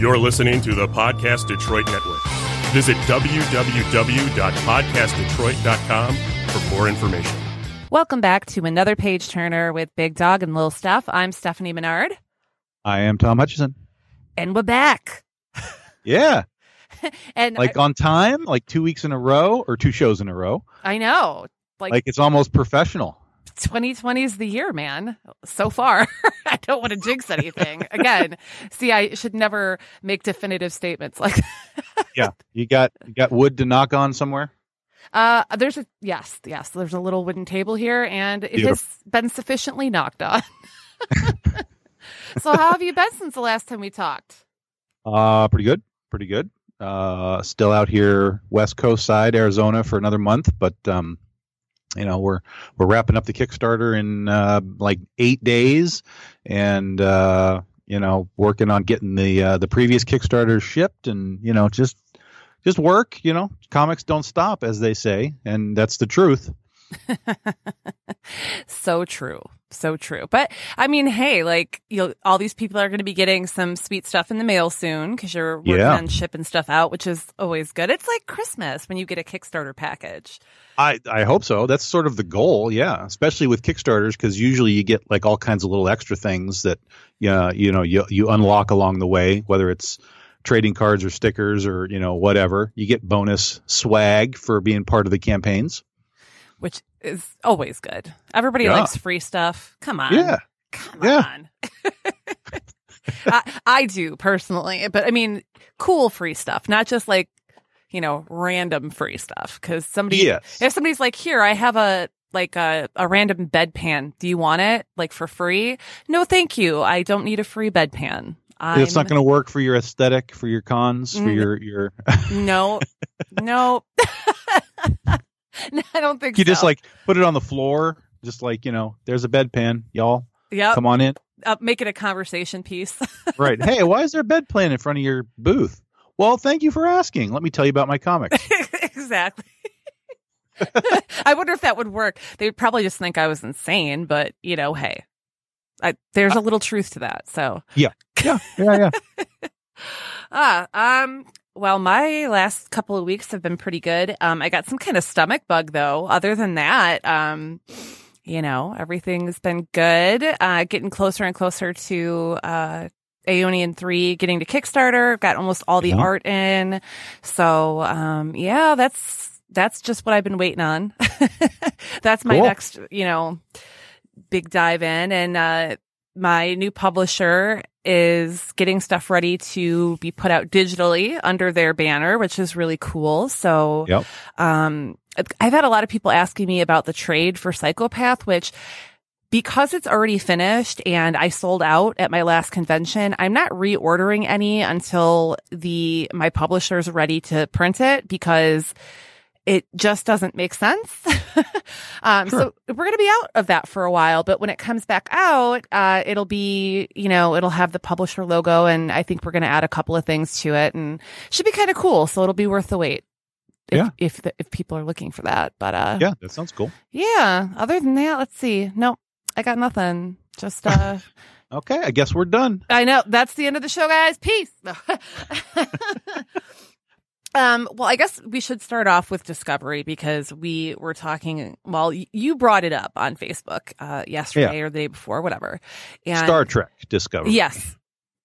You're listening to the Podcast Detroit Network. Visit www.podcastdetroit.com for more information. Welcome back to another page turner with Big Dog and Little Stuff. I'm Stefani Menard, I am Tom Hutchison. and we're back. Yeah. And Like on time, like two weeks in a row or two shows in a row. I, I know, like, Like it's almost professional. 2020 is the year, man. So far, I don't want to jinx anything. Again, see, I should never make definitive statements like. Yeah. You got you got wood to knock on somewhere? Uh, there's a yes, yes. There's a little wooden table here, and it Beautiful. has been sufficiently knocked on. so, how have you been since the last time we talked? Uh pretty good. Pretty good. Uh still out here west coast side, Arizona for another month, but um you know, we're we're wrapping up the Kickstarter in uh like 8 days and uh you know, working on getting the uh the previous Kickstarter shipped and you know, just just work, you know. Comics don't stop as they say, and that's the truth. so true. So true. But I mean, hey, like you all these people are going to be getting some sweet stuff in the mail soon because you're working Yeah. on shipping stuff out, which is always good. It's like Christmas when you get a Kickstarter package. I, I hope so. That's sort of the goal, yeah. Especially with Kickstarters, because usually you get like all kinds of little extra things that, yeah, you know, you you unlock along the way, whether it's trading cards or stickers or you know whatever. You get bonus swag for being part of the campaigns. Which is always good. Everybody Yeah. likes free stuff. Come on. Yeah. Come Yeah. on. I, I do personally, but I mean, cool free stuff, not just like, you know, random free stuff. Cause somebody, Yes. if somebody's like, here, I have a, like a, a random bedpan. Do you want it like for free? No, thank you. I don't need a free bedpan. I'm, It's not going to work for your aesthetic, for your cons, for Mm. your your. no, no. No, I don't think you so. just like put it on the floor, just like you know. There's a bedpan, y'all. Yeah, Come on in. uh, make it a conversation piece. Right. Hey, why is there a bedpan in front of your booth? Well, thank you for asking. Let me tell you about my comics. exactly. I wonder if that would work. They would probably just think I was insane, but you know, hey, I, there's a little truth to that. So, yeah, yeah, yeah. ah, um, well, my last couple of weeks have been pretty good. Um, I got some kind of stomach bug though. Other than that, um, you know, everything's been good. Uh, getting closer and closer to, uh, Aeonian 3 getting to Kickstarter, got almost all the Yeah. art in. So, um, yeah, that's, that's just what I've been waiting on. that's my Cool. next, you know, big dive in. And, uh, my new publisher is getting stuff ready to be put out digitally under their banner, which is really cool. So, Yep. um, I've had a lot of people asking me about the trade for Psychopath, which because it's already finished and I sold out at my last convention, I'm not reordering any until the my publisher's ready to print it because it just doesn't make sense. um, Sure. So we're going to be out of that for a while, but when it comes back out, uh, it'll be, you know, it'll have the publisher logo and I think we're going to add a couple of things to it and should be kind of cool. So it'll be worth the wait. If, Yeah. If, the, if people are looking for that, but, uh, Yeah, that sounds cool. yeah. Other than that, let's see. Nope. I got nothing. Just uh Okay, I guess we're done. I know that's the end of the show, guys. Peace. Um well, I guess we should start off with Discovery because we were talking well, you brought it up on Facebook uh yesterday or the day before, whatever. And Star Trek Discovery. Yes.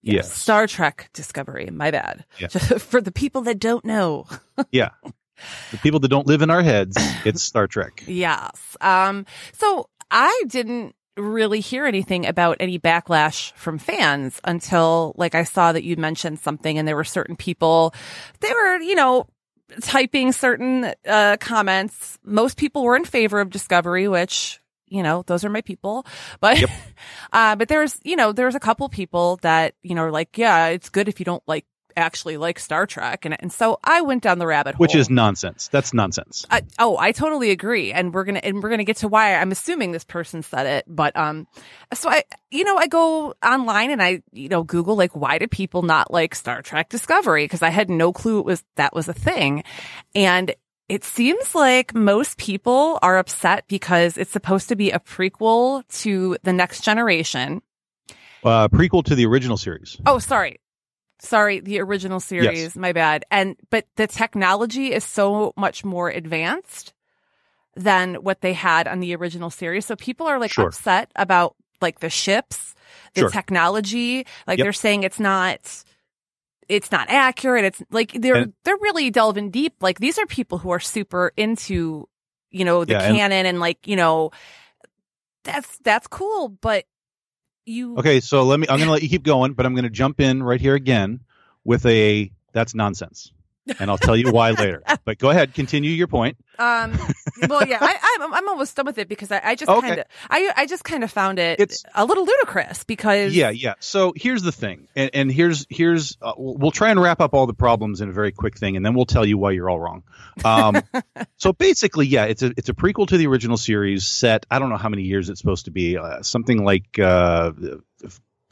Yes. Star Trek Discovery. My bad. Yeah. For the people that don't know. Yeah. The people that don't live in our heads, it's Star Trek. Yes. Um, so I didn't really hear anything about any backlash from fans until like I saw that you mentioned something and there were certain people they were, you know, typing certain uh comments. Most people were in favor of Discovery, which you know, those are my people. But, Yep. uh, but there's, you know, there's a couple people that, you know, are like, yeah, it's good if you don't like actually like Star Trek. And, and so I went down the rabbit hole. Which is nonsense. That's nonsense. I, oh, I totally agree, and we're gonna and we're gonna get to why I'm assuming this person said it, but um, so I, you know, I go online and I, you know, Google like why do people not like Star Trek Discovery because I had no clue it was that was a thing, and it seems like most people are upset because it's supposed to be a prequel to the Next Generation. Uh, prequel to the original series. Oh, sorry. Sorry, the original series. Yes. My bad. And but the technology is so much more advanced than what they had on the original series. So people are like Sure. upset about like the ships, the Sure. technology. Like Yep. they're saying it's not it's not accurate. It's like they're And- they're really delving deep. Like these are people who are super into, you know, the Yeah, and- canon and like, you know, that's that's cool, but you Okay, so let me. I'm going to let you keep going, but I'm going to jump in right here again with a that's nonsense, and I'll tell you why later. But go ahead, continue your point. Um. Well, yeah, I, I'm I'm almost done with it because I, I just Okay. kind of I I just kind of found it It's- a little ludicrous because Yeah, yeah. So here's the thing, and, and here's here's uh, we'll we'll try and wrap up all the problems in a very quick thing, and then we'll tell you why you're all wrong. Um, so basically, yeah, it's a it's a prequel to the original series set. I don't know how many years it's supposed to be, uh, something like uh,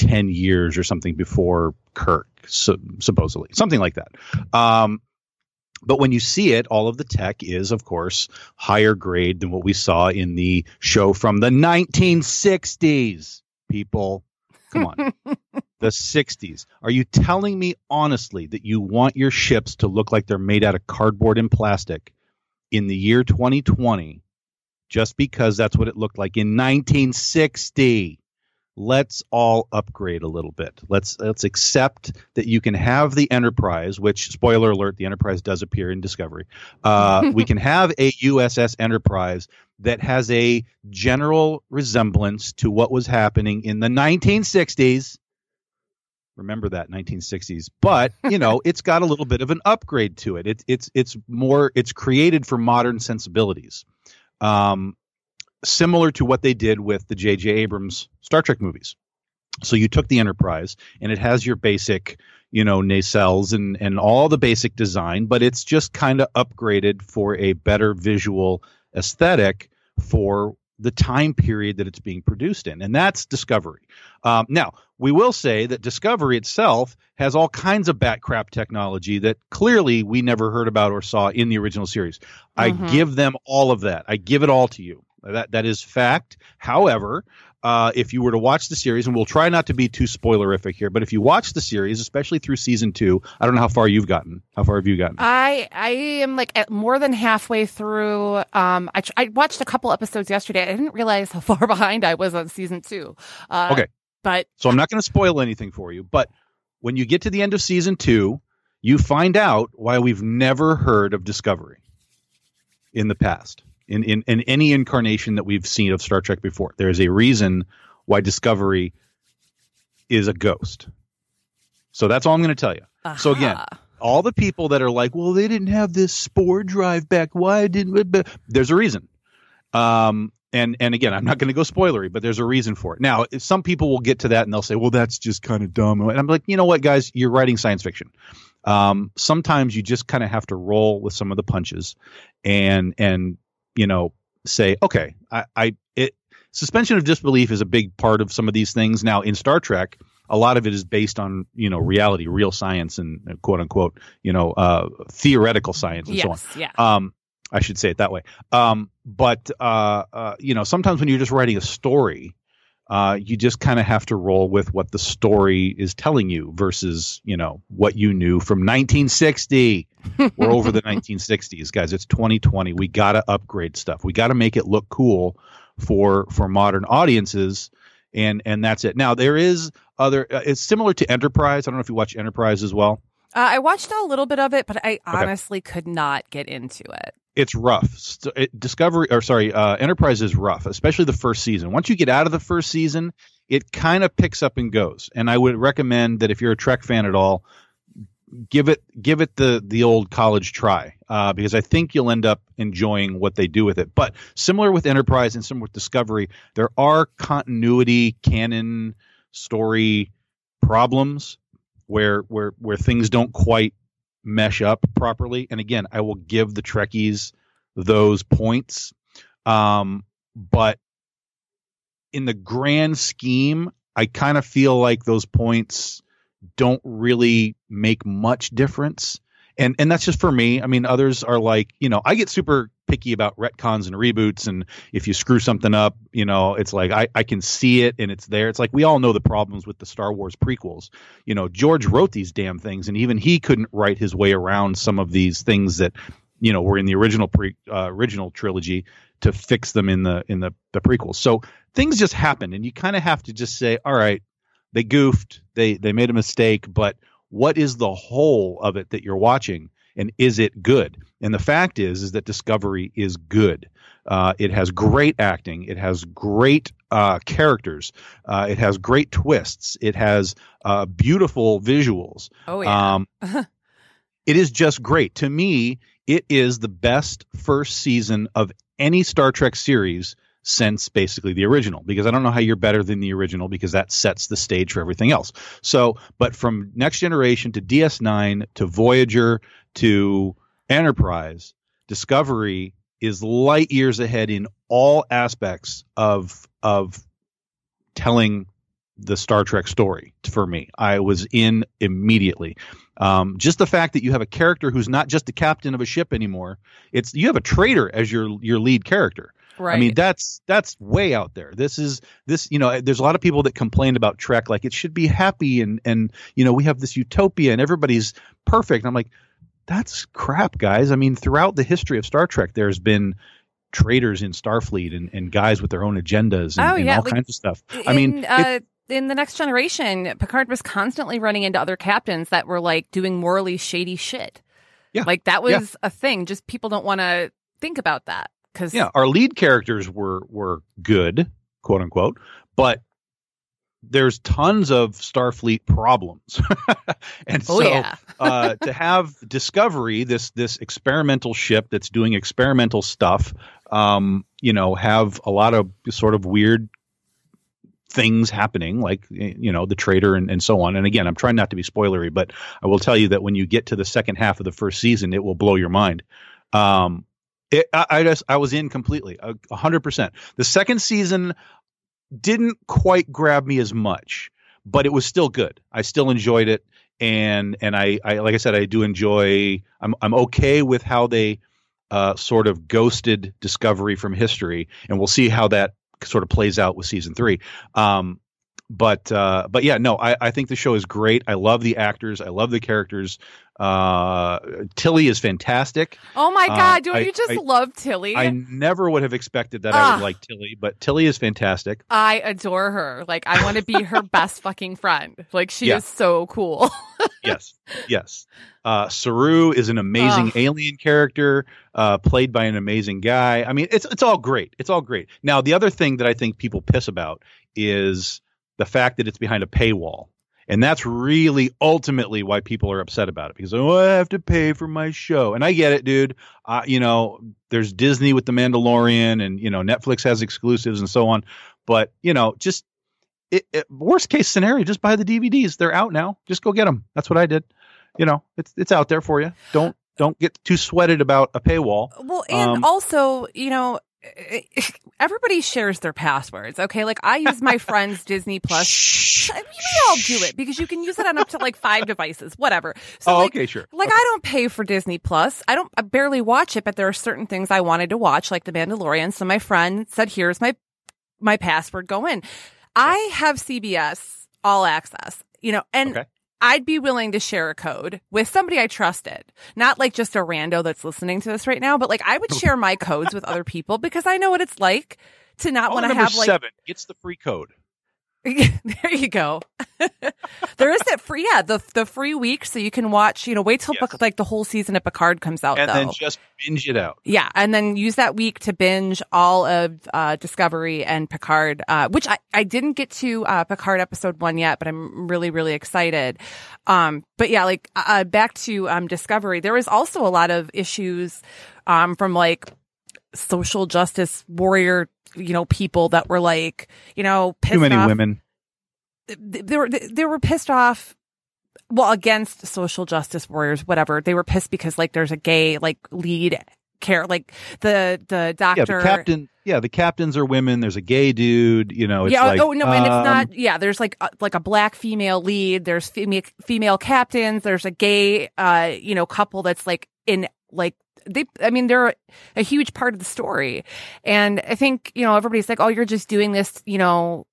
ten years or something before Kirk, so, supposedly something like that. Um, but when you see it, all of the tech is, of course, higher grade than what we saw in the show from the 1960s. People, come on, the 60s. Are you telling me honestly that you want your ships to look like they're made out of cardboard and plastic in the year 2020 just because that's what it looked like in 1960? Let's all upgrade a little bit. Let's let's accept that you can have the Enterprise, which spoiler alert, the Enterprise does appear in Discovery. Uh, we can have a USS Enterprise that has a general resemblance to what was happening in the 1960s. Remember that 1960s, but you know it's got a little bit of an upgrade to it. It's it's it's more it's created for modern sensibilities, um, similar to what they did with the J.J. Abrams Star Trek movies. So you took the Enterprise, and it has your basic, you know, nacelles and and all the basic design, but it's just kind of upgraded for a better visual aesthetic for the time period that it's being produced in, and that's Discovery. Um, now, we will say that Discovery itself has all kinds of bat crap technology that clearly we never heard about or saw in the original series. I Mhm. give them all of that. I give it all to you. That that is fact. However, uh, if you were to watch the series, and we'll try not to be too spoilerific here, but if you watch the series, especially through season two, I don't know how far you've gotten. How far have you gotten? I I am like at more than halfway through. Um, I I watched a couple episodes yesterday. I didn't realize how far behind I was on season two. Uh, Okay. but So I'm not going to spoil anything for you, but when you get to the end of season two, you find out why we've never heard of Discovery in the past, in, in, in any incarnation that we've seen of Star Trek before. There is a reason why Discovery is a ghost. So that's all I'm going to tell you. So again, all the people that are like, well, they didn't have this spore drive back. Why didn't? but- There's a reason. Um, and and again, I'm not going to go spoilery, but there's a reason for it. Now, some people will get to that and they'll say, well, that's just kind of dumb. And I'm like, you know what, guys, you're writing science fiction. Um, sometimes you just kind of have to roll with some of the punches, and and you know say, okay, I, I it suspension of disbelief is a big part of some of these things. Now in Star Trek, a lot of it is based on you know reality, real science, and uh, quote unquote you know uh, theoretical science and so on. yes, yeah. Um, I should say it that way. Um, but uh, uh, you know, sometimes when you're just writing a story, uh, you just kind of have to roll with what the story is telling you versus you know what you knew from 1960. We're over the 1960s, guys. It's 2020. We got to upgrade stuff. We got to make it look cool for for modern audiences. And and that's it. Now there is other. Uh, it's similar to Enterprise. I don't know if you watch Enterprise as well. Uh, I watched a little bit of it, but I honestly could not get into it. It's rough. Discovery or sorry, uh, Enterprise is rough, especially the first season. Once you get out of the first season, it kind of picks up and goes. And I would recommend that if you're a Trek fan at all, give it give it the the old college try uh, because I think you'll end up enjoying what they do with it. But similar with Enterprise and similar with Discovery, there are continuity canon story problems where where where things don't quite mesh up properly. And again, I will give the Trekkies those points. Um, but in the grand scheme, I kind of feel like those points don't really make much difference. And and that's just for me. I mean, others are like, you know, I get super picky about retcons and reboots, and if you screw something up, you know, it's like I, I can see it and it's there. It's like we all know the problems with the Star Wars prequels. You know, George wrote these damn things, and even he couldn't write his way around some of these things that you know were in the original pre uh, original trilogy to fix them in the in the the prequels. So things just happen, and you kind of have to just say, all right, they goofed, they they made a mistake, but what is the whole of it that you're watching? And is it good? And the fact is, is that Discovery is good. Uh, it has great acting. It has great uh, characters. Uh, it has great twists. It has uh, beautiful visuals. Oh yeah. Um, it is just great to me. It is the best first season of any Star Trek series since basically the original because I don't know how you're better than the original because that sets the stage for everything else. So, but from Next Generation to DS9 to Voyager to Enterprise, Discovery is light years ahead in all aspects of of telling the Star Trek story for me. I was in immediately. Um, just the fact that you have a character who's not just the captain of a ship anymore. It's you have a traitor as your your lead character. Right. I mean, that's that's way out there. This is this, you know, there's a lot of people that complain about Trek like it should be happy and and you know, we have this utopia and everybody's perfect. And I'm like, that's crap, guys. I mean, throughout the history of Star Trek there's been traitors in Starfleet and, and guys with their own agendas and, oh, and all like, kinds of stuff. In, I mean, uh, in the next generation, Picard was constantly running into other captains that were like doing morally shady shit. Yeah. Like that was Yeah. a thing. Just people don't want to think about that because yeah, our lead characters were were good, quote unquote, but there's tons of Starfleet problems, and oh so yeah, uh, to have Discovery, this this experimental ship that's doing experimental stuff, um, you know, have a lot of sort of weird things happening, like you know the traitor and, and so on. And again, I'm trying not to be spoilery, but I will tell you that when you get to the second half of the first season, it will blow your mind. Um, it, I, I just I was in completely, hundred percent. The second season didn't quite grab me as much, but it was still good. I still enjoyed it, and and I, I like I said, I do enjoy. I'm I'm okay with how they uh, sort of ghosted Discovery from history, and we'll see how that sort of plays out with season three. Um, but uh, but yeah, no, I, I think the show is great. I love the actors. I love the characters. Uh, Tilly is fantastic. oh my uh, god, don't I- you just I- love Tilly? I never would have expected that I Ah. would like Tilly, but Tilly is fantastic. I adore her. Like I want to be her best fucking friend. Like she Yeah. is so cool. yes, yes. Uh, Saru is an amazing Ugh. alien character, uh, played by an amazing guy. I mean, it's it's all great. It's all great. Now, the other thing that I think people piss about is the fact that it's behind a paywall. And that's really ultimately why people are upset about it because oh, I have to pay for my show. And I get it, dude. Uh, you know, there's Disney with The Mandalorian, and you know Netflix has exclusives and so on. But you know, just it, it, worst case scenario, just buy the DVDs. They're out now. Just go get them. That's what I did. You know, it's it's out there for you. Don't don't get too sweated about a paywall. Well, and Um, also, you know, everybody shares their passwords. Okay, like I use my friend's Disney Plus. I mean, we all do it because you can use it on up to like five devices, whatever. So, oh, like, okay, sure. like I don't pay for Disney Plus. I don't. I barely watch it, but there are certain things I wanted to watch, like The Mandalorian. So my friend said, "Here's my my password. Go in." I have CBS All Access. You know, and Okay. I'd be willing to share a code with somebody I trusted, not like just a rando that's listening to this right now, but like I would share my codes with other people because I know what it's like to not want to have like seven gets the free code. there you go. there is that free, yeah, the the free week, so you can watch. You know, wait till Yes. Pic- like the whole season of Picard comes out, and though. then just binge it out. yeah, and then use that week to binge all of uh, Discovery and Picard, uh, which I I didn't get to uh, Picard episode one yet, but I'm really really excited. Um, but yeah, like uh, back to um, Discovery, there was also a lot of issues um, from like social justice warrior, you know, people that were like, you know, pissed Too many off women. they were they were pissed off well against social justice warriors whatever they were pissed because like there's a gay like lead care like the the Yeah, doctor the captain. Yeah, the captains are women. There's a gay dude. You know, it's yeah, like oh no, and it's um, not. Yeah, there's like uh, like a black female lead. There's female female captains. There's a gay, uh, you know, couple that's like in like they i mean they're a huge part of the story and i think you know everybody's like oh you're just doing this you know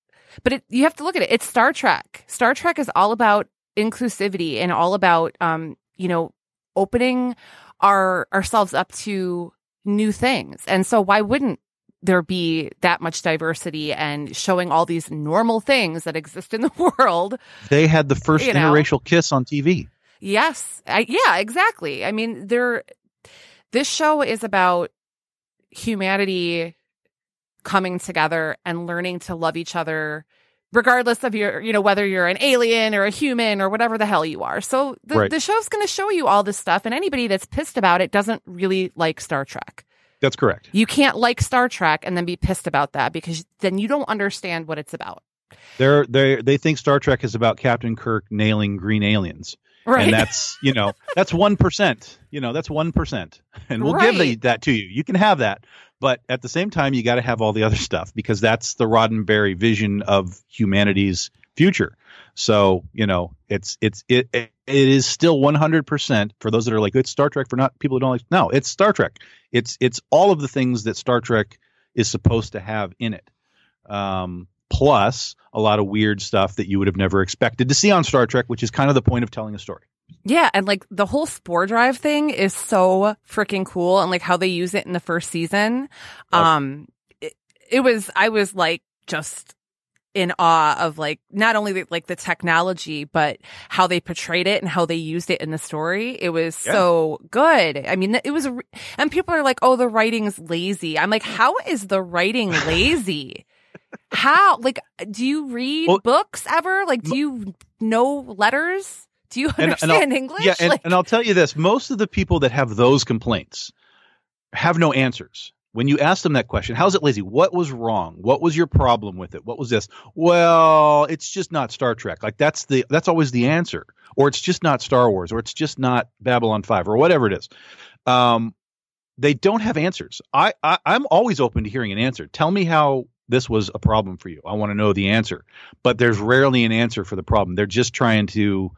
but it, you have to look at it it's star trek star trek is all about inclusivity and all about um you know opening our ourselves up to new things and so why wouldn't there be that much diversity and showing all these normal things that exist in the world They had the first You know. interracial kiss on TV. Yes. I, yeah, exactly. I mean, there, this show is about humanity coming together and learning to love each other, regardless of your, you know, whether you're an alien or a human or whatever the hell you are. So the, Right. the show's going to show you all this stuff. And anybody that's pissed about it doesn't really like Star Trek. That's correct. You can't like Star Trek and then be pissed about that because then you don't understand what it's about. They're they they think Star Trek is about Captain Kirk nailing green aliens. Right. and that's you know that's one percent you know that's one percent. And we'll give the, that to you. You can have that. But at the same time you got to have all the other stuff because that's the roddenberry vision of humanity's future. So you know it's it's it it is still 100% for those that are like it's star trek for not people who don't like no it's star trek. It's it's all of the things that star trek is supposed to have in it. Um plus a lot of weird stuff that you would have never expected to see on Star Trek, which is kind of the point of telling a story. Yeah, and like the whole spore drive thing is so freaking cool and like how they use it in the first season. Yep. Um it, it was I was like just in awe of like not only the, like the technology but how they portrayed it and how they used it in the story. It was Yeah. so good. I mean, it was and people are like, "Oh, the writing's lazy." I'm like, "How is the writing lazy?" How? Like, do you read Well- books ever? Like, do you know letters? Do you And- and understand English? Yeah, and, Like- and I'll tell you this: most of the people that have those complaints have no answers. When you ask them that question, how's it lazy? What was wrong? What was your problem with it? What was this? Well, it's just not Star Trek. Like that's the that's always the answer. Or it's just not Star Wars, or it's just not Babylon 5 or whatever it is. Um they don't have answers. I, I I'm always open to hearing an answer. Tell me how this was a problem for you. I want to know the answer. But there's rarely an answer for the problem. They're just trying to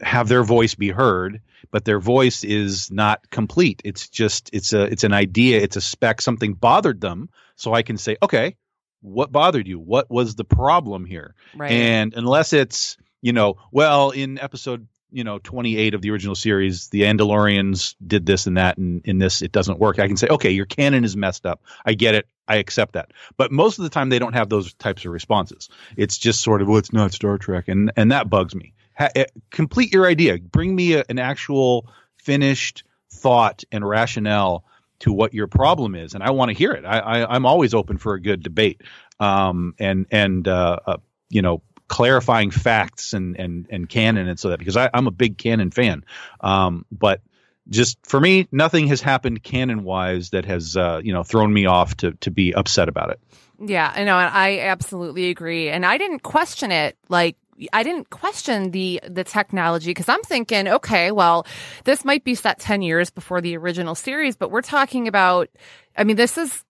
have their voice be heard but their voice is not complete it's just it's a it's an idea it's a spec something bothered them so i can say okay what bothered you what was the problem here right. and unless it's you know well in episode you know 28 of the original series the andalorians did this and that and in this it doesn't work. I can say okay your canon is messed up. I get it. I accept that. But most of the time they don't have those types of responses. It's just sort of well it's not star trek and and that bugs me. Ha- eh, complete your idea. Bring me a, an actual finished thought and rationale to what your problem is and i want to hear it. I, I i'm always open for a good debate. Um and and uh, uh you know clarifying facts and and and canon and so that because I, I'm a big canon fan um but just for me nothing has happened canon wise that has uh you know thrown me off to to be upset about it Yeah, I know, I absolutely agree. And I didn't question it like I didn't question the the technology because I'm thinking, okay, well, this might be set 10 years before the original series, but we're talking about I mean, this is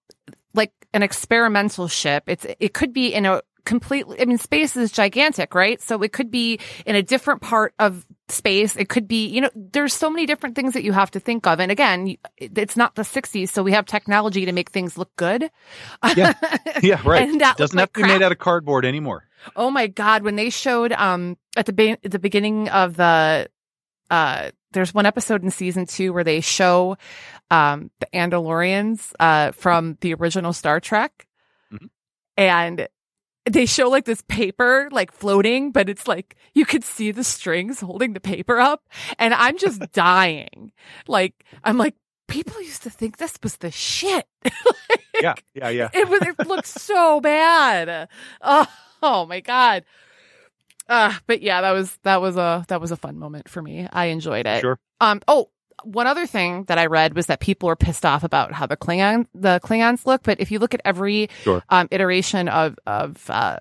like an experimental ship. It's it could be in a completely I mean, space is gigantic, right? So it could be in a different part of space. It could be, you know, there's so many different things that you have to think of. And again, it's not the 60s, so we have technology to make things look good. Yeah. yeah right And that doesn't have like to be made out of cardboard anymore Oh my god, when they showed um at the be- the beginning of the uh there's one episode in season 2 where they show um the Andalorians uh from the original Star Trek. Mhm. And they show like this paper like floating, but it's like you could see the strings holding the paper up and I'm just dying. Like I'm like people used to think this was the shit. yeah yeah yeah it was it looked so bad. Oh, oh my god. Uh, but yeah, that was that was a that was a fun moment for me. I enjoyed it. Sure. Um. Oh, one other thing that I read was that people were pissed off about how the Klingon the Klingons look. But if you look at every Sure. um, iteration of of uh,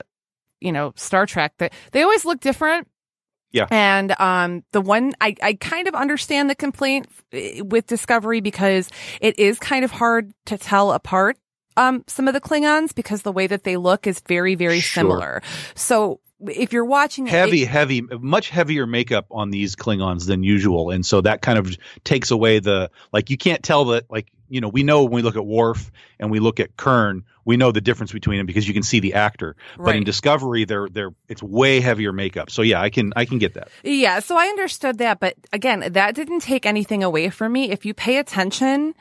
you know Star Trek, that they always look different. Yeah. And um, the one I I kind of understand the complaint eh, with Discovery because it is kind of hard to tell apart um some of the Klingons because the way that they look is very very Sure. similar. So if you're watching heavy, it- heavy, much heavier makeup on these Klingons than usual, and so that kind of takes away the like. You can't tell that like you know we know when we look at Worf and we look at Kurn, we know the difference between them because you can see the actor. But in Discovery, they're they're it's way heavier makeup. So yeah, I can I can get that. Yeah, so I understood that, but again, that didn't take anything away from me. If you pay attention,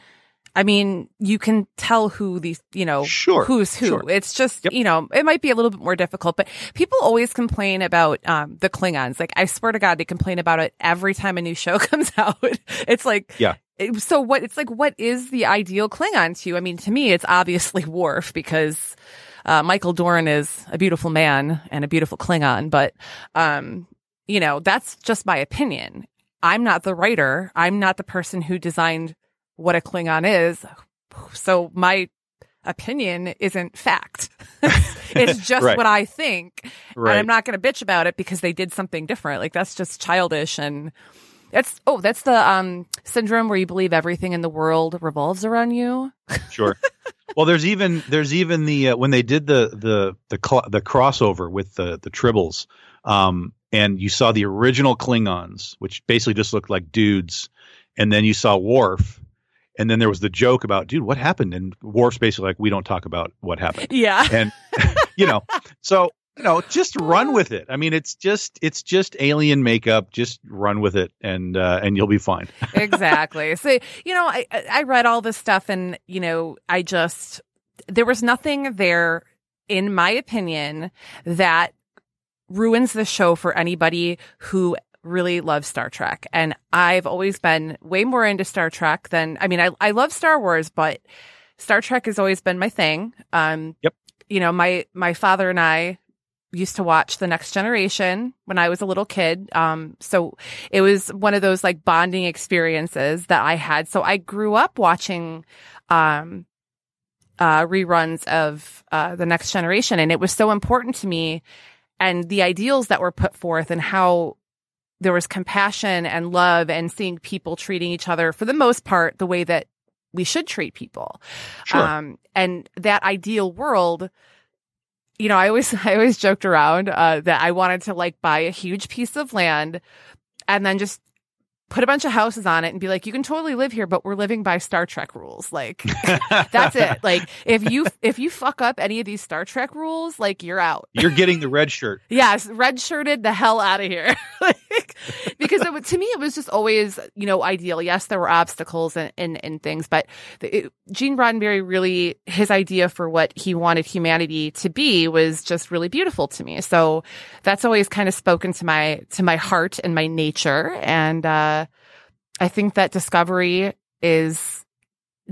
I mean, you can tell who these, you know, Sure, who's who. sure. It's just, Yep. you know, it might be a little bit more difficult, but people always complain about um, the Klingons. Like, I swear to God, they complain about it every time a new show comes out. it's like, Yeah. it- so what? It's like, what is the ideal Klingon to you? I mean, to me, it's obviously Worf because uh, Michael Dorn is a beautiful man and a beautiful Klingon, but um, you know, that's just my opinion. I'm not the writer. I'm not the person who designed what a Klingon is. So my opinion isn't fact. it's just Right. what I think. Right. And I'm not going to bitch about it because they did something different. Like that's just childish and that's oh, that's the um syndrome where you believe everything in the world revolves around you. Sure. well, there's even there's even the uh, when they did the the the cl- the crossover with the the tribbles, um, and you saw the original Klingons, which basically just looked like dudes, and then you saw Worf, and then there was the joke about, dude, what happened? And Worf's basically like, we don't talk about what happened, Yeah. and you know, so you know, just run with it. I mean, it's just it's just alien makeup. Just run with it, and uh, and you'll be fine. exactly. So, you know, I I read all this stuff and, you know, I just there was nothing there in my opinion that ruins the show for anybody who really love Star Trek. And I've always been way more into Star Trek than I mean, I I love Star Wars, but Star Trek has always been my thing. Um Yep. you know, my my father and I used to watch The Next Generation when I was a little kid. Um, so it was one of those like bonding experiences that I had. So I grew up watching, um, uh, reruns of, uh, The Next Generation. And it was so important to me and the ideals that were put forth and how there was compassion and love and seeing people treating each other for the most part the way that we should treat people. Sure. Um, and that ideal world, you know, I always, I always joked around, uh, that I wanted to like buy a huge piece of land and then just put a bunch of houses on it and be like, you can totally live here, but we're living by Star Trek rules. Like, that's it. Like, if you, if you fuck up any of these Star Trek rules, like you're out. You're getting the red shirt. Yes, red shirted the hell out of here. like, because it, to me, it was just always, you know, ideal. Yes, there were obstacles and, and, and things, but the, it, Gene Roddenberry really, his idea for what he wanted humanity to be was just really beautiful to me. So that's always kind of spoken to my, to my heart and my nature. And, uh, I think that Discovery is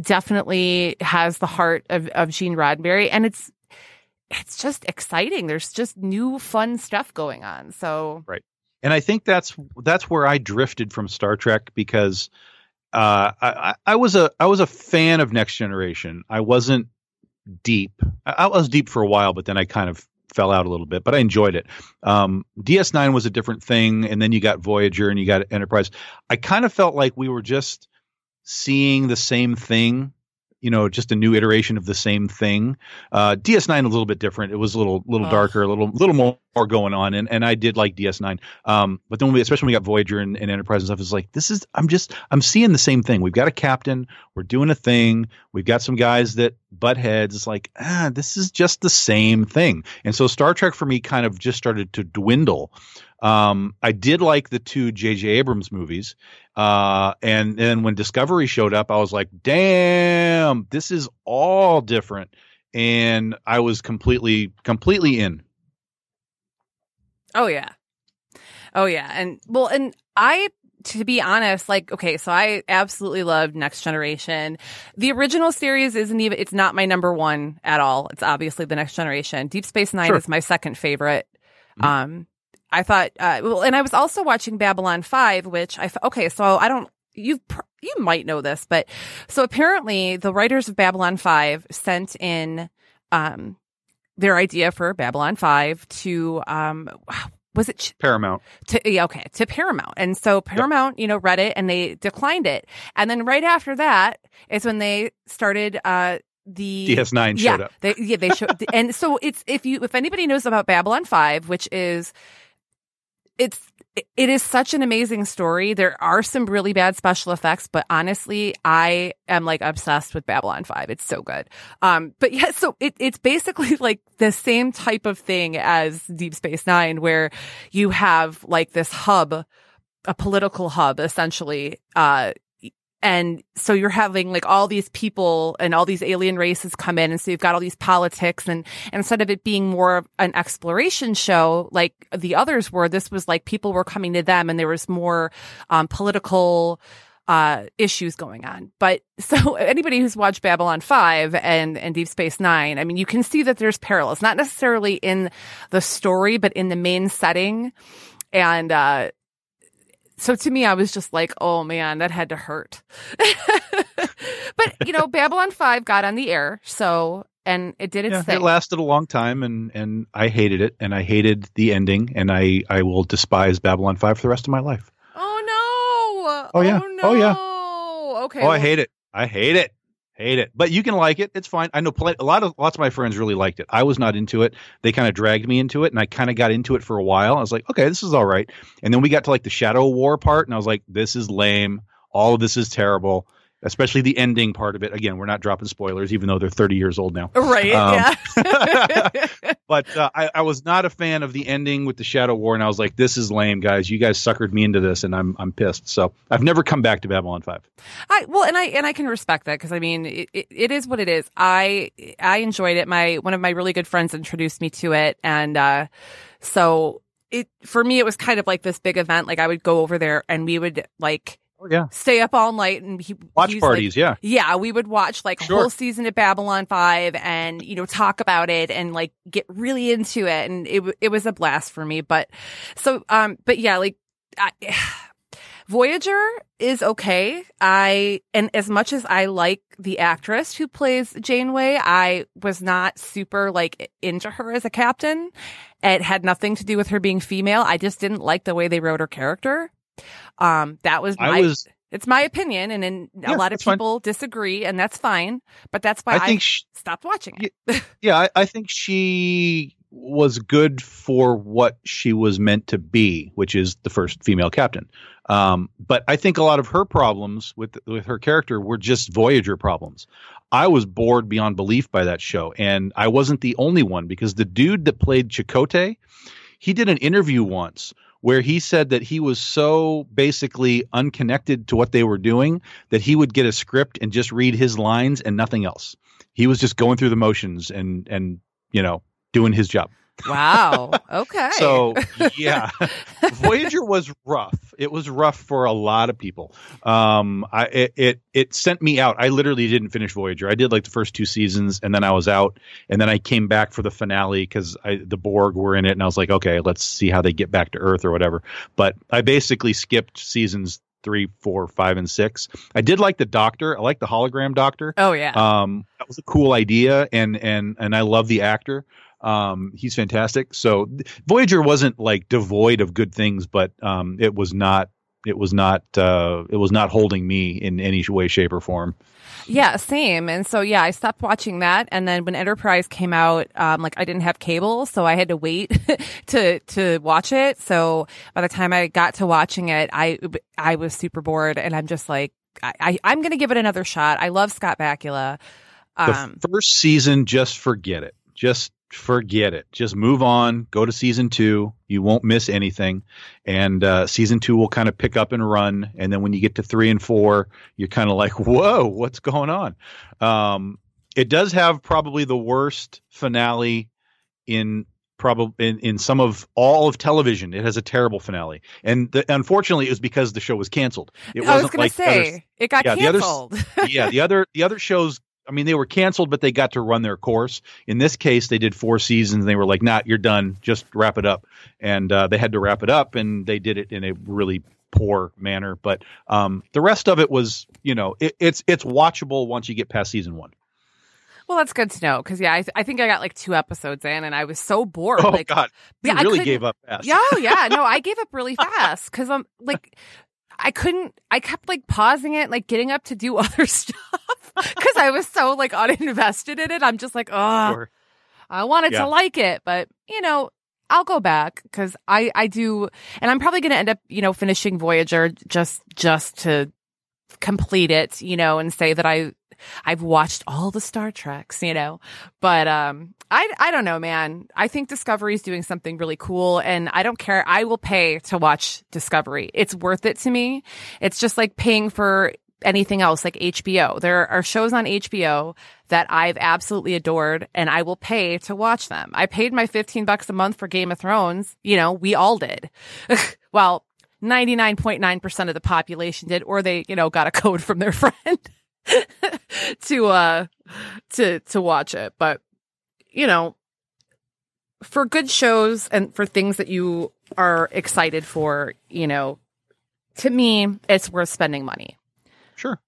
definitely has the heart of, of Gene Roddenberry and it's, it's just exciting. There's just new fun stuff going on. So Right. and I think that's that's where I drifted from Star Trek because uh, I, I was a I was a fan of Next Generation. I wasn't deep. I, I was deep for a while, but then I kind of fell out a little bit. But I enjoyed it. Um, DS9 was a different thing, and then you got Voyager and you got Enterprise. I kind of felt like we were just seeing the same thing. You know, just a new iteration of the same thing. Uh, DS9 a little bit different. It was a little little Ugh. darker, a little little more, more going on, and and I did like DS9. Um, but then we, especially when we got Voyager and, and Enterprise and stuff, it's like this is I'm just I'm seeing the same thing. We've got a captain, we're doing a thing. We've got some guys that butt heads. It's like ah, this is just the same thing. And so Star Trek for me kind of just started to dwindle. Um, I did like the two J.J. Abrams movies, uh, and then when Discovery showed up, I was like, damn, this is all different. And I was completely completely in. Oh yeah. Oh yeah. And well, and I, to be honest, like, okay, so I absolutely loved Next Generation. The original series isn't even, it's not my number one at all. It's obviously the Next Generation. Deep Space Nine Sure. is my second favorite. Mhm. Um, I thought, uh, well, and I was also watching Babylon 5, which I, okay, so I don't, you pr- you might know this, but so apparently the writers of Babylon 5 sent in, um, their idea for Babylon 5 to, um, was it Ch- Paramount. to yeah, okay to Paramount, and so Paramount, you know, read it and they declined it, and then right after that is when they started uh the DS9 yeah, showed up. They, yeah, they showed, and so it's if you if anybody knows about Babylon Five, which is it's it is such an amazing story. There are some really bad special effects, but honestly, I am like obsessed with Babylon 5. It's so good. Um, but yeah, so it, it's basically like the same type of thing as Deep Space Nine, where you have like this hub, a political hub essentially, uh, and so you're having like all these people and all these alien races come in. And so you've got all these politics and, and instead of it being more of an exploration show like the others were, this was like people were coming to them and there was more, um, political, uh, issues going on. But so anybody who's watched Babylon 5 and, and Deep Space Nine, I mean, you can see that there's parallels, not necessarily in the story, but in the main setting. And, uh, so to me, I was just like, oh man, that had to hurt. but you know, Babylon 5 got on the air. So, and it did its Yeah, thing. it lasted a long time, and and I hated it, and I hated the ending, and I I will despise Babylon Five for the rest of my life. oh no. Oh, yeah. no. Oh, yeah. Okay. oh, I hate it. I hate it. Hate it. But you can like it. It's fine. I know a lot of lots of my friends really liked it. I was not into it. They kind of dragged me into it, and I kind of got into it for a while. I was like, okay, this is all right. And then we got to like the Shadow War part, and I was like, this is lame. All of this is terrible. Especially the ending part of it. Again, we're not dropping spoilers, even though they're 30 years old now. Right. Um, yeah. But uh, I, I was not a fan of the ending with the Shadow War, and I was like, "This is lame, guys. You guys suckered me into this, and I'm I'm pissed." So I've never come back to Babylon Five. I well, and I and I can respect that because I mean, it, it, it is what it is. I I enjoyed it. My one of my really good friends introduced me to it, and uh, so it for me it was kind of like this big event. Like I would go over there and we would like Oh yeah, stay up all night and he watch he's, like, parties. yeah, yeah, we would watch like a Sure. whole season of Babylon 5 and, you know, talk about it and like get really into it. And it, it was a blast for me. But so, um, but yeah, like, I, Voyager is okay. I, and as much as I like the actress who plays Janeway, I was not super like into her as a captain. It had nothing to do with her being female. I just didn't like the way they wrote her character. Um, that was my, I was. it's my opinion, and then a lot of that's fine. people disagree, and that's fine. But that's why I I, think sh stopped watching it. yeah, I, I think she was good for what she was meant to be, which is the first female captain. Um, but I think a lot of her problems with with her character were just Voyager problems. I was bored beyond belief by that show, and I wasn't the only one because the dude that played Chakotay, he did an interview once where he said that he was so basically unconnected to what they were doing that he would get a script and just read his lines and nothing else. He was just going through the motions and and you know doing his job. Wow. Okay. So yeah, Voyager was rough. It was rough for a lot of people. Um, I it, it it sent me out. I literally didn't finish Voyager. I did like the first two seasons, and then I was out, and then I came back for the finale because the Borg were in it, and I was like, okay, let's see how they get back to Earth or whatever. But I basically skipped seasons three, four, five, and six. I did like the Doctor. I like the hologram Doctor. oh yeah. Um, that was a cool idea, and and and I love the actor. Um, he's fantastic. So Voyager wasn't like devoid of good things, but um, it was not. It was not. Uh, it was not holding me in any way, shape, or form. Yeah, same. And so yeah, I stopped watching that. And then when Enterprise came out, um, like I didn't have cable, so I had to wait to to watch it. So by the time I got to watching it, I I was super bored, and I'm just like, I, I I'm gonna give it another shot. I love Scott Bakula. The Um, first season, just forget it. Just forget it. Just move on. Go to season two. You won't miss anything. And uh, season two will kind of pick up and run. And then when you get to three and four, you're kind of like, whoa, what's going on? Um, it does have probably the worst finale in probably in, in some of all of television. It has a terrible finale. And the, unfortunately, it was because the show was canceled. It I was wasn't gonna like the other- say it got yeah, the others- canceled. yeah, the other the other shows. I mean, they were canceled, but they got to run their course. In this case, they did four seasons. And they were like, "Nah, you're done. Just wrap it up." And uh, they had to wrap it up, and they did it in a really poor manner. But um, the rest of it was, you know, it, it's it's watchable once you get past season one. well, that's good to know because yeah, I, I think I got like two episodes in, and I was so bored. Oh like, God, you yeah, I really gave up fast. Yeah, oh, yeah. No, I gave up really fast because I'm like, I couldn't. I kept like pausing it, like getting up to do other stuff. Because I was so like uninvested in it. I'm just like, oh, Sure. I wanted Yeah. to like it, but you know, I'll go back because I I do, and I'm probably going to end up you know finishing Voyager just just to complete it, you know, and say that I I've watched all the Star Treks, you know, but um, I I don't know, man. I think Discovery is doing something really cool, and I don't care. I will pay to watch Discovery. It's worth it to me. It's just like paying for anything else like HBO. There are shows on HBO that I've absolutely adored and I will pay to watch them. I paid my 15 bucks a month for Game of Thrones. You know, we all did. well, 99.9% of the population did, or they, you know, got a code from their friend to, uh, to, to watch it. But, you know, for good shows and for things that you are excited for, you know, to me, it's worth spending money. Sure.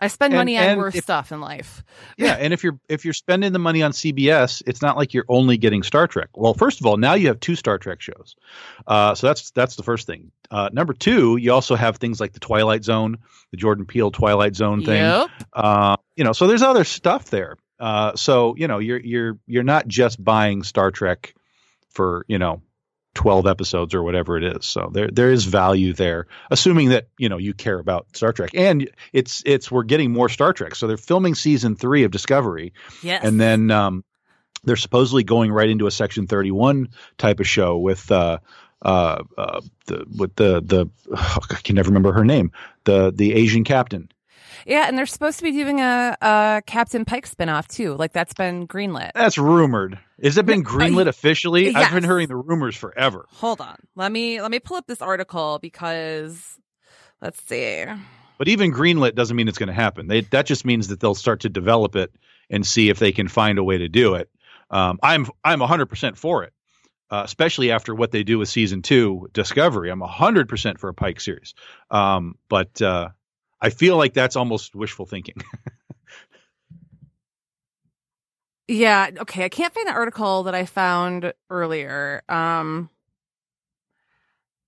I spend And- money on and worse if- stuff in life. Yeah, and if you're if you're spending the money on CBS, it's not like you're only getting Star Trek. Well, first of all, now you have two Star Trek shows, uh, so that's that's the first thing. Uh, number two, you also have things like the Twilight Zone, the Jordan Peele Twilight Zone thing. Yep. Uh, you know, so there's other stuff there. Uh, so you know, you're you're you're not just buying Star Trek for you know. 12 episodes or whatever it is. So there there is value there assuming that, you know, you care about Star Trek. And it's it's we're getting more Star Trek. So they're filming season 3 of Discovery Yes. and then um, they're supposedly going right into a Section 31 type of show with uh, uh, uh, the with the the I can never remember her name the the Asian captain. Yeah, and they're supposed to be doing a, a Captain Pike spinoff too. Like that's been greenlit. That's rumored. Has it been greenlit officially? I've been hearing the rumors forever. Hold on. Let me let me pull up this article because let's see. But even greenlit doesn't mean it's going to happen. They, that just means that they'll start to develop it and see if they can find a way to do it. Um, I'm I'm 100% for it, uh, especially after what they do with season two, Discovery. I'm 100% for a Pike series. Um, but uh, I feel like that's almost wishful thinking. Yeah, okay. I can't find the article that I found earlier. Um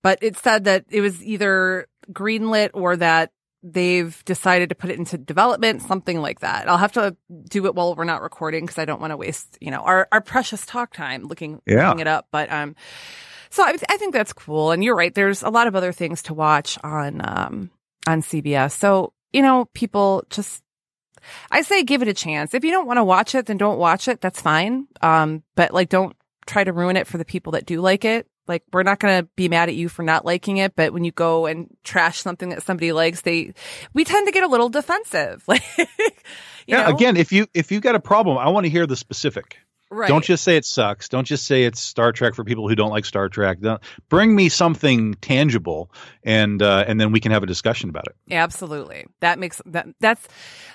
but it said that it was either greenlit or that they've decided to put it into development, something like that. I'll have to do it while we're not recording because I don't want to waste, you know, our, our precious talk time looking, Yeah. looking it up. But um, so I, I think that's cool. And you're right. There's a lot of other things to watch on um on CBS. So you know, people just I say give it a chance. If you don't want to watch it, then don't watch it. That's fine. Um, but like, don't try to ruin it for the people that do like it. Like, we're not going to be mad at you for not liking it, but when you go and trash something that somebody likes, they, we tend to get a little defensive. Like, you yeah. know? Again, if you if you got a problem, I want to hear the specific. Right. Don't just say it sucks. Don't just say it's Star Trek for people who don't like Star Trek. Don't, bring me something tangible, and uh, and then we can have a discussion about it. Absolutely. That makes that that's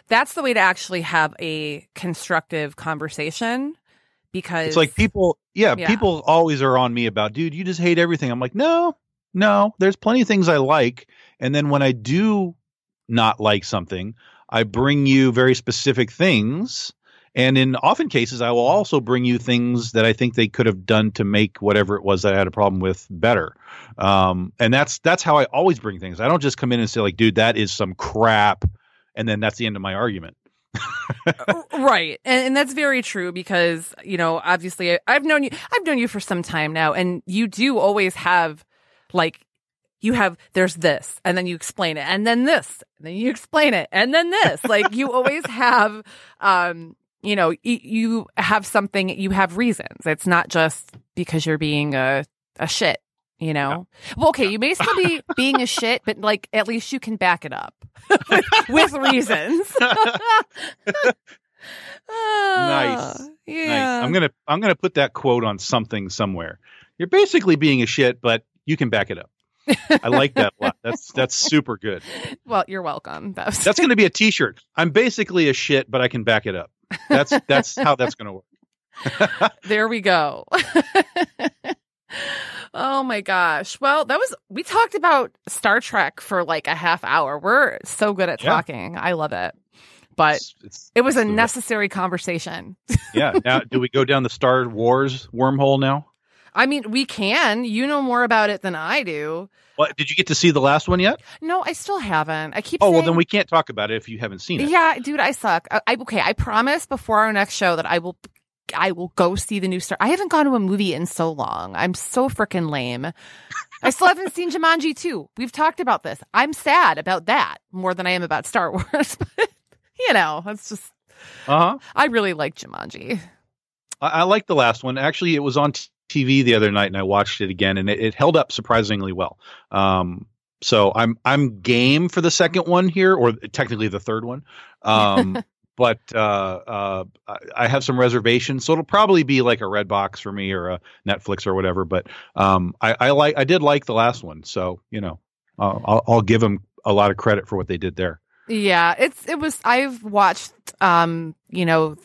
that's the way to actually have a constructive conversation because It's like people, yeah, Yeah. people always are on me about, dude, you just hate everything. I'm like, no, no, there's plenty of things I like. And then when I do not like something, I bring you very specific things. And in often cases, I will also bring you things that I think they could have done to make whatever it was that I had a problem with better. Um, and that's that's how I always bring things. I don't just come in and say like, dude, that is some crap, and then that's the end of my argument. right and, and that's very true because you know obviously i've known you i've known you for some time now and you do always have like you have there's this and then you explain it and then this and then you explain it and then this like you always have um you know you have something you have reasons it's not just because you're being a a shit you know well okay you may still be being a shit but like at least you can back it up with reasons Nice. Ah, Yeah. Nice. I'm gonna I'm gonna put that quote on something somewhere. You're basically being a shit, but you can back it up. I like that a lot. That's that's super good. Well, you're welcome. That was- That's gonna be a T-shirt. I'm basically a shit, but I can back it up. That's that's how that's gonna work. there we go. oh my gosh. Well, that was we talked about Star Trek for like a half hour. We're so good at Yeah. talking. I love it. But It's- it's- it was a necessary conversation. yeah. Now, do we go down the Star Wars wormhole now? I mean, we can. You know more about it than I do. What did you get to see the last one yet? No, I still haven't. I keep. Oh saying, well, then we can't talk about it if you haven't seen it. Yeah, dude, I suck. I, I okay. I promise before our next show that I will. I will go see the new Star. I haven't gone to a movie in so long. I'm so freaking lame. I still haven't seen Jumanji 2. We've talked about this. I'm sad about that more than I am about Star Wars. but, you know, it's just, Uh huh. I really like Jumanji. I, I like the last one. Actually, it was on t- TV the other night, and I watched it again, and it, it held up surprisingly well. Um, so I'm I'm game for the second one here, or technically the third one. Um, but uh, uh, I- have some reservations, so it'll probably be like a red box for me or a Netflix or whatever. But um, I, I like I did like the last one, so you know uh, I'll, I'll give them a lot of credit for what they did there. Yeah, it's it was I've watched um, you know,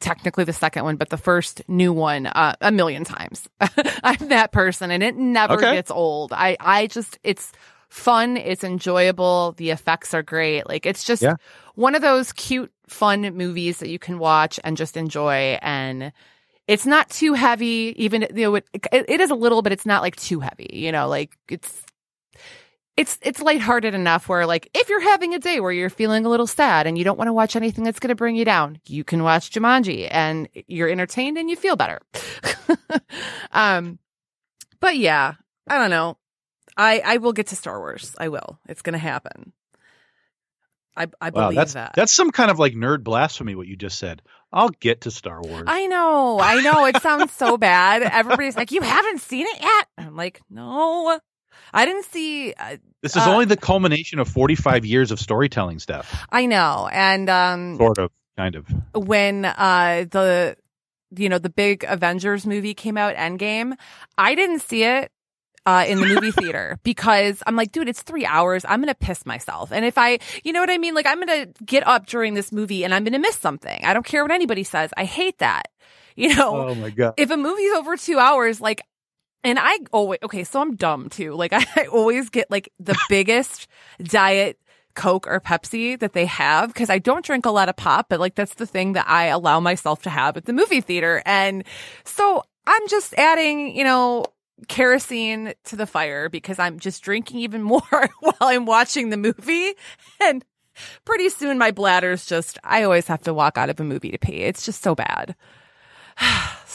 technically the second one, but the first new one uh, a million times. I'm that person and it never Okay. gets old. I I just it's fun, it's enjoyable, the effects are great. Like it's just Yeah. one of those cute fun movies that you can watch and just enjoy and it's not too heavy even you know it, it, it is a little but it's not like too heavy, you know, like it's it's it's lighthearted enough where like if you're having a day where you're feeling a little sad and you don't want to watch anything that's going to bring you down, you can watch Jumanji and you're entertained and you feel better. um but yeah, I don't know. I I will get to Star Wars. I will. It's going to happen. I I Wow, believe that's that. that's some kind of like nerd blasphemy. What you just said. I'll get to Star Wars. I know. I know. It sounds so bad. Everybody's like, "You haven't seen it yet?" I'm like, "No." I didn't see uh, This is Uh, only the culmination of 45 years of storytelling stuff. I know. And um Sort of, kind of. when uh the you know the big Avengers movie came out Endgame I didn't see it uh in the movie theater because I'm like dude it's 3 hours I'm going to piss myself and if I you know what I mean like I'm going to get up during this movie and I'm going to miss something I don't care what anybody says I hate that you know Oh my god. if a movie's over 2 hours like and I always okay so I'm dumb too like I, I always get like the biggest diet Coke or Pepsi that they have because I don't drink a lot of pop, but like that's the thing that I allow myself to have at the movie theater. And so I'm just adding, you know, kerosene to the fire because I'm just drinking even more while I'm watching the movie. And pretty soon my bladder's just, I always have to walk out of a movie to pee. It's just so bad.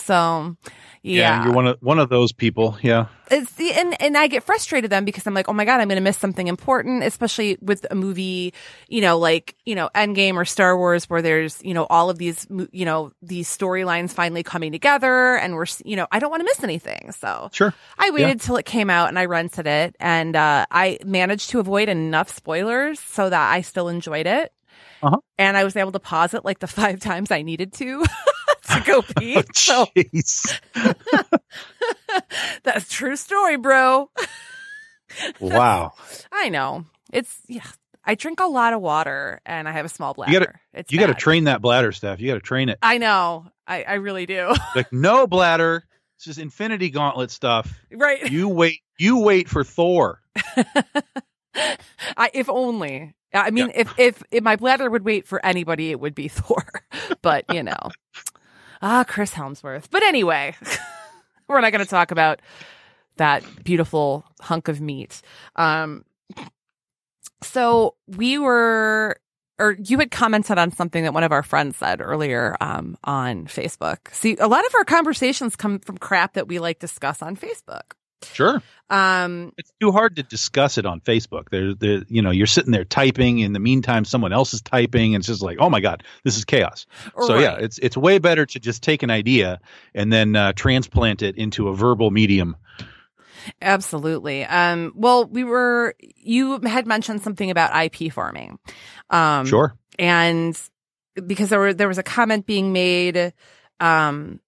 So yeah, and you're one of one of those people. Yeah. it's the and and I get frustrated then because I'm like, oh my god, I'm going to miss something important, especially with a movie, you know, like you know, Endgame or Star Wars, where there's you know all of these you know these storylines finally coming together, and we're you know I don't want to miss anything, so Sure. I waited till it came out and I rented it, and uh, I managed to avoid enough spoilers so that I still enjoyed it, Uh-huh. and I was able to pause it like the five times I needed to to go pee. so that's a true story, bro. Wow. I know. It's yeah. I drink a lot of water and I have a small bladder. You gotta- it's You got to train that bladder, stuff. You got to train it. I know. I, I really do. Like no bladder. This is Infinity Gauntlet stuff. right. You wait. You wait for Thor. I if only. I mean, if, if if my bladder would wait for anybody, it would be Thor. But you know, ah, Chris Hemsworth. But anyway, we're not going to talk about that beautiful hunk of meat. Um, so we were, or you had commented on something that one of our friends said earlier um, on Facebook. See, a lot of our conversations come from crap that we like discuss on Facebook. Sure. Um, It's too hard to discuss it on Facebook. There, there. You know, you're sitting there typing. In the meantime, someone else is typing, and it's just like, oh my god, this is chaos. So yeah, it's it's way better to just take an idea and then uh, transplant it into a verbal medium. Absolutely. Um, well, we were, you had mentioned something about IP farming. Um, sure. And because there were, there was a comment being made, um,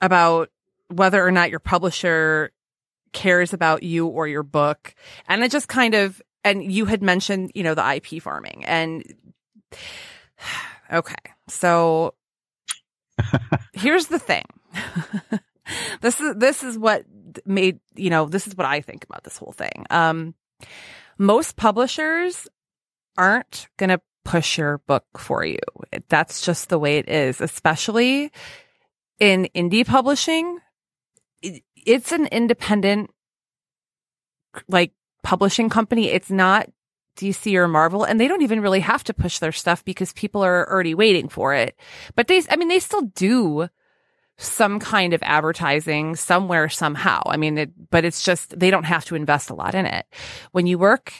about whether or not your publisher cares about you or your book. And it just kind of, and you had mentioned, you know, the IP farming and okay. So here's the thing. this is this is what made you know this is what I think about this whole thing. Um, most publishers aren't gonna push your book for you. That's just the way it is, especially in indie publishing. It's an independent like publishing company. It's not DC or Marvel, and they don't even really have to push their stuff because people are already waiting for it. But they, I mean, they still do some kind of advertising somewhere somehow. I mean, it, but it's just they don't have to invest a lot in it. When you work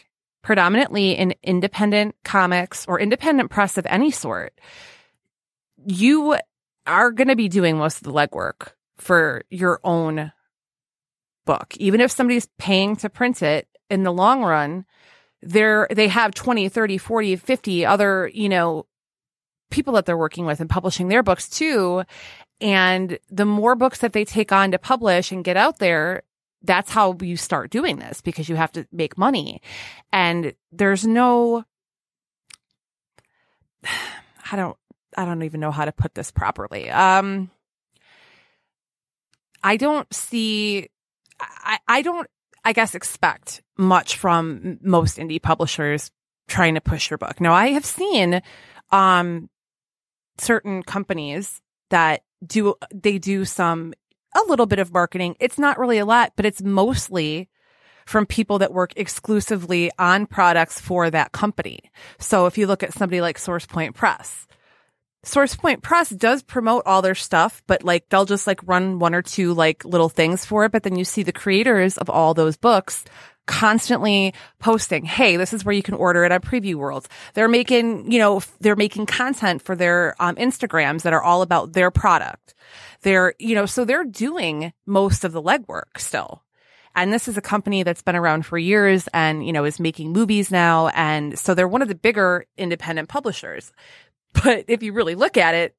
predominantly in independent comics or independent press of any sort, you are going to be doing most of the legwork for your own book. Even if somebody's paying to print it in the long run, they're, they have 20, 30, 40, 50 other, you know, people that they're working with and publishing their books too. And the more books that they take on to publish and get out there, that's how you start doing this because you have to make money. And there's no, I don't, I don't even know how to put this properly. Um, I don't see, I, I don't, I guess, expect much from most indie publishers trying to push your book. Now, I have seen, um, certain companies that do, they do some, a little bit of marketing. It's not really a lot, but it's mostly from people that work exclusively on products for that company. So if you look at somebody like SourcePoint Press, SourcePoint Press does promote all their stuff, but like they'll just like run one or two like little things for it. But then you see the creators of all those books constantly posting, Hey, this is where you can order it on Previews World. They're making, you know, they're making content for their um, Instagrams that are all about their product. They're, you know, so they're doing most of the legwork still. And this is a company that's been around for years and, you know, is making movies now. And so they're one of the bigger independent publishers. But if you really look at it,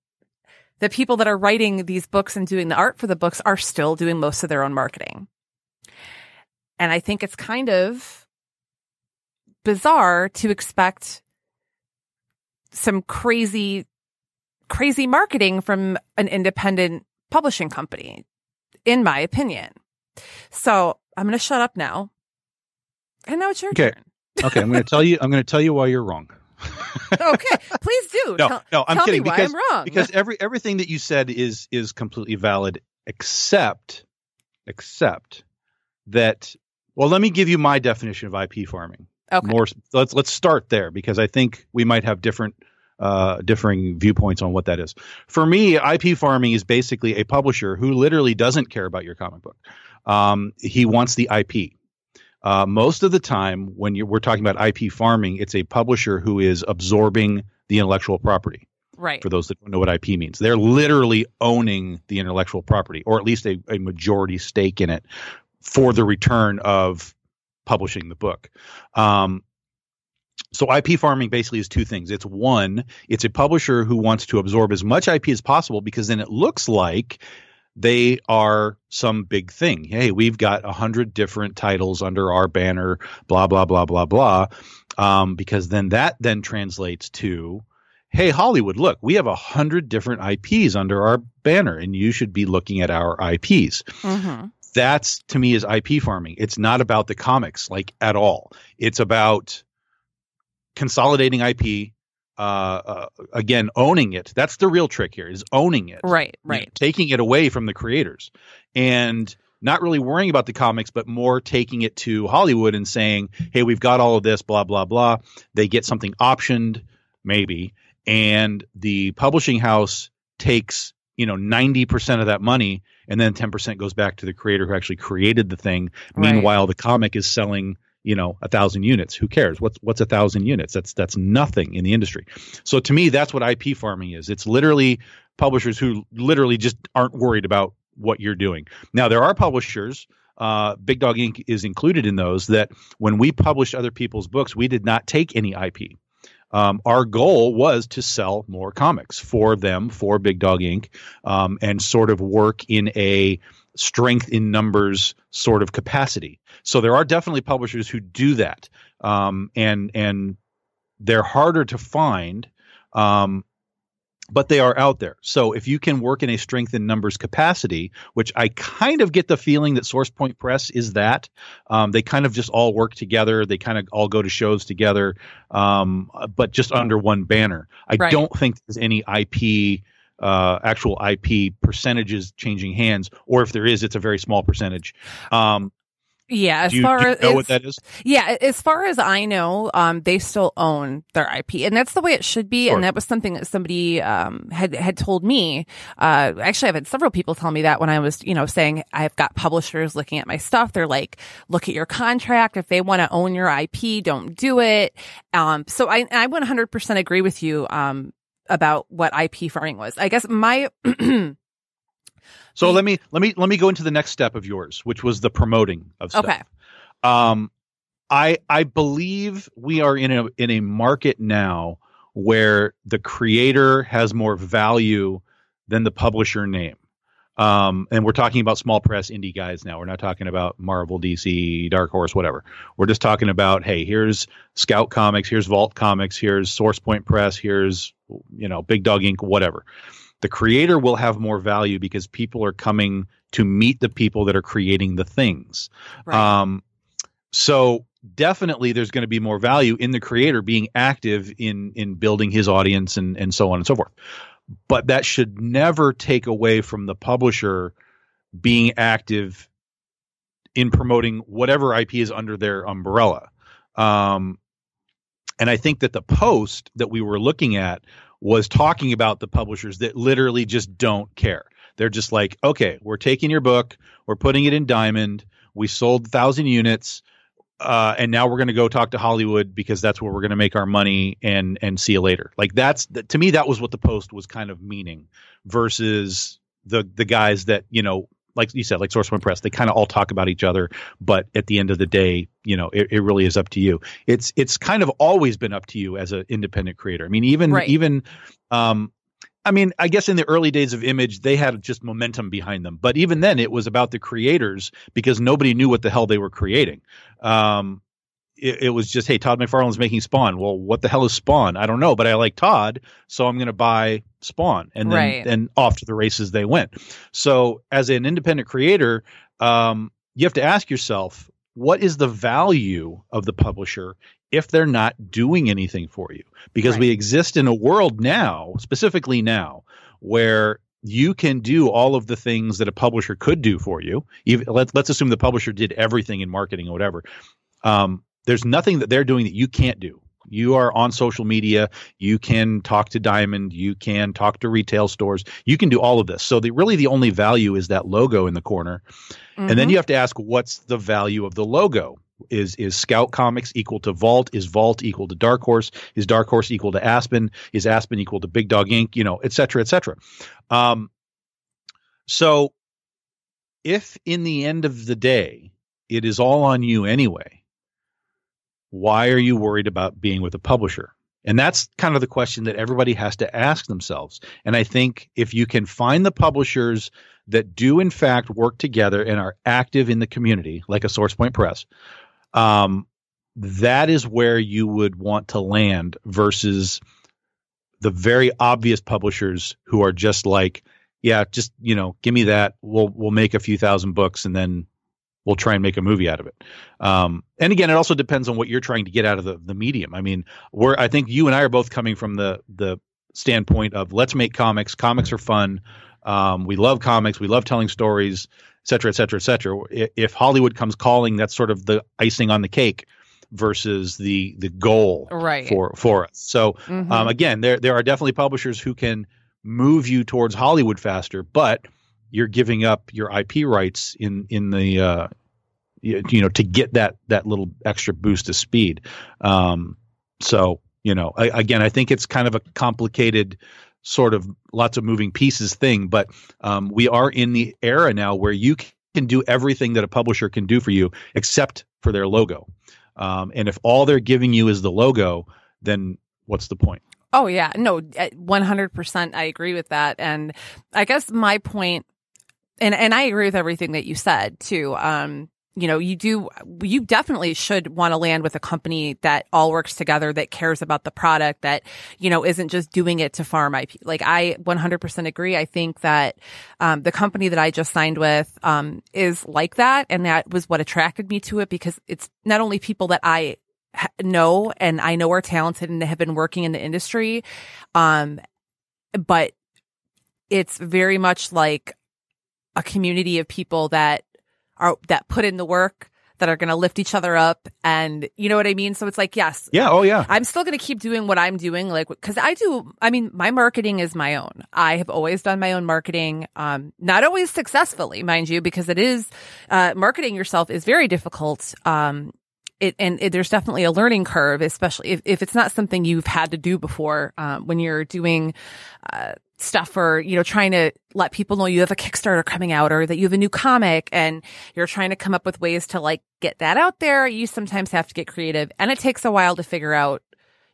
the people that are writing these books and doing the art for the books are still doing most of their own marketing. And I think it's kind of bizarre to expect some crazy, crazy marketing from an independent publishing company, in my opinion. So I'm going to shut up now. And now it's your okay. turn. okay, I'm going to tell you. I'm going to tell you why you're wrong. okay, please do. No, tell, no, I'm kidding because I'm wrong. because every everything that you said is is completely valid, except except that. Well, let me give you my definition of IP farming. okay. More. Let's let's start there because I think we might have different uh, differing viewpoints on what that is. For me, IP farming is basically a publisher who literally doesn't care about your comic book. Um, he wants the IP. Uh, most of the time, when you're, we're talking about IP farming, it's a publisher who is absorbing the intellectual property. right. For those that don't know what IP means, they're literally owning the intellectual property, or at least a, a majority stake in it, for the return of publishing the book. Um, so IP farming basically is two things. It's one, it's a publisher who wants to absorb as much IP as possible because then it looks like they are some big thing. Hey, we've got a hundred different titles under our banner, blah blah blah blah blah. Um, because then that then translates to, hey Hollywood, look, we have a hundred different IPs under our banner, and you should be looking at our IPs. hmm That's to me is IP farming. It's not about the comics like at all. It's about consolidating IP. Uh, uh, again, owning it. That's the real trick here. Is owning it Right. you know, Right. taking it away from the creators and not really worrying about the comics but more taking it to hollywood and saying hey we've got all of this blah blah blah they get something optioned maybe and the publishing house takes you know 90% of that money and then 10% goes back to the creator who actually created the thing Right. meanwhile the comic is selling you know a thousand units. Who cares? What's what's a thousand units? That's that's nothing in the industry. So to me that's what ip farming is. It's literally publishers who literally just aren't worried about what you're doing. Now there are publishers uh, big dog ink. is included in those that when we published other people's books we did not take any ip um, our goal was to sell more comics for them for big dog ink. um, and sort of work in a strength in numbers sort of capacity so there are definitely publishers who do that, um, and and they're harder to find, um, but they are out there. So if you can work in a strength in numbers capacity, which I kind of get the feeling that SourcePoint Press is that, um, they kind of just all work together. They kind of all go to shows together, um, but just under one banner. I Right. don't think there's any IP uh, actual IP percentages changing hands, or if there is, it's a very small percentage. Um, yeah, as you, far do you as know what that is? Yeah, as far as I know, um, they still own their IP, and that's the way it should be. Sure. And that was something that somebody um, had had told me. Uh, actually, I've had several people tell me that when I was, you know, saying I've got publishers looking at my stuff. They're like, "Look at your contract. If they want to own your IP, don't do it." Um, so I I 100% agree with you um, about what IP farming was. I guess my So let me let me let me go into the next step of yours, which was the promoting of stuff. Okay. Um, I I believe we are in a in a market now where the creator has more value than the publisher name. Um, and we're talking about small press indie guys now. We're not talking about Marvel, DC, Dark Horse, whatever. We're just talking about, hey, here's Scout Comics, here's Vault Comics, here's Source Point Press, here's you know Big Dog Ink. Whatever. The creator will have more value because people are coming to meet the people that are creating the things. right. Um, so definitely there's going to be more value in the creator being active in in building his audience and and so on and so forth. But that should never take away from the publisher being active in promoting whatever IP is under their umbrella. Um, and I think that the post that we were looking at was talking about the publishers that literally just don't care. They're just like, okay, we're taking your book, we're putting it in Diamond, we sold thousand units, uh, and now we're going to go talk to Hollywood because that's where we're going to make our money and and see you later. Like that's th- to me that was what the post was kind of meaning versus the the guys that you know like you said like SourcePoint Press they kind of all talk about each other, but at the end of the day, you know it, it really is up to you. It's it's kind of always been up to you as an independent creator. I mean even Right. even um I mean, I guess in the early days of Image, they had just momentum behind them. But even then, it was about the creators because nobody knew what the hell they were creating. Um, it, it was just, hey, Todd McFarlane's making Spawn. Well, what the hell is Spawn? I don't know, but I like Todd, so I'm going to buy Spawn, and then Right. and off to the races they went. So, as an independent creator, um, you have to ask yourself, what is the value of the publisher if they're not doing anything for you? Because Right. we exist in a world now, specifically now, where you can do all of the things that a publisher could do for you. Even, let's let's assume the publisher did everything in marketing or whatever. Um, there's nothing that they're doing that you can't do. You are on social media. You can talk to Diamond. You can talk to retail stores. You can do all of this. So the really the only value is that logo in the corner. And then Mhm. you have to ask what's the value of the logo? Is is Scout Comics equal to Vault? Is Vault equal to Dark Horse? Is Dark Horse equal to Aspen? Is Aspen equal to Big Dog Ink? You know, et cetera, et cetera. Um, so if in the end of the day it is all on you anyway, why are you worried about being with a publisher? And that's kind of the question that everybody has to ask themselves. And I think if you can find the publishers that do in fact work together and are active in the community, like a SourcePoint Press, um, that is where you would want to land versus the very obvious publishers who are just like, yeah, just you know, give me that. We'll we'll make a few thousand books and then we'll try and make a movie out of it. Um, and again, it also depends on what you're trying to get out of the the medium. I mean, we're I think you and I are both coming from the the standpoint of let's make comics. Comics are fun. Um, we love comics. We love telling stories, et cetera, et cetera, et cetera. If Hollywood comes calling, that's sort of the icing on the cake versus the the goal right. for for us. So Mhm. um, again, there there are definitely publishers who can move you towards Hollywood faster, but you're giving up your IP rights in in the uh, you, know to get that that little extra boost of speed. Um, so you know, I, again, I think it's kind of a complicated sort of lots of moving pieces thing, but um, we are in the era now where you can do everything that a publisher can do for you except for their logo. Um, and if all they're giving you is the logo, then what's the point? Oh yeah, no, one hundred percent. I agree with that, and I guess my point, and and I agree with everything that you said too. Um, you know, you do, you definitely should want to land with a company that all works together, that cares about the product, that you know isn't just doing it to farm IP. Like I one hundred percent agree. I think that um, the company that I just signed with um, is like that, and that was what attracted me to it because it's not only people that I know and I know are talented and have been working in the industry. Um, but it's very much like a community of people that are that put in the work that are going to lift each other up and you know what I mean so it's like yes Yeah. Oh, yeah. I'm still going to keep doing what I'm doing, like, cause I do, I mean, my marketing is my own. I have always done my own marketing, um, not always successfully, mind you, because it is, uh, marketing yourself is very difficult. Um, it, and it, there's definitely a learning curve, especially if, if it's not something you've had to do before, um, when you're doing, uh, stuff or, you know, trying to let people know you have a Kickstarter coming out or that you have a new comic and you're trying to come up with ways to like get that out there. You sometimes have to get creative and it takes a while to figure out,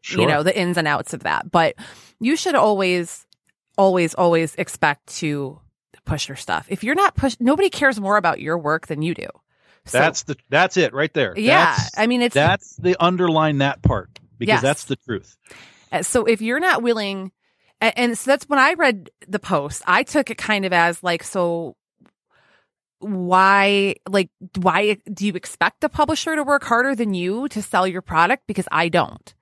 Sure. you know, the ins and outs of that. But you should always, always, always expect to push your stuff. If you're not pushed, nobody cares more about your work than you do. So, that's the that's it right there. yeah. That's, I mean, it's that's the underline that part because Yes. that's the truth. Uh, So if you're not willing, and, and so that's when I read the post, I took it kind of as like, so why, like, why do you expect the publisher to work harder than you to sell your product? Because I don't.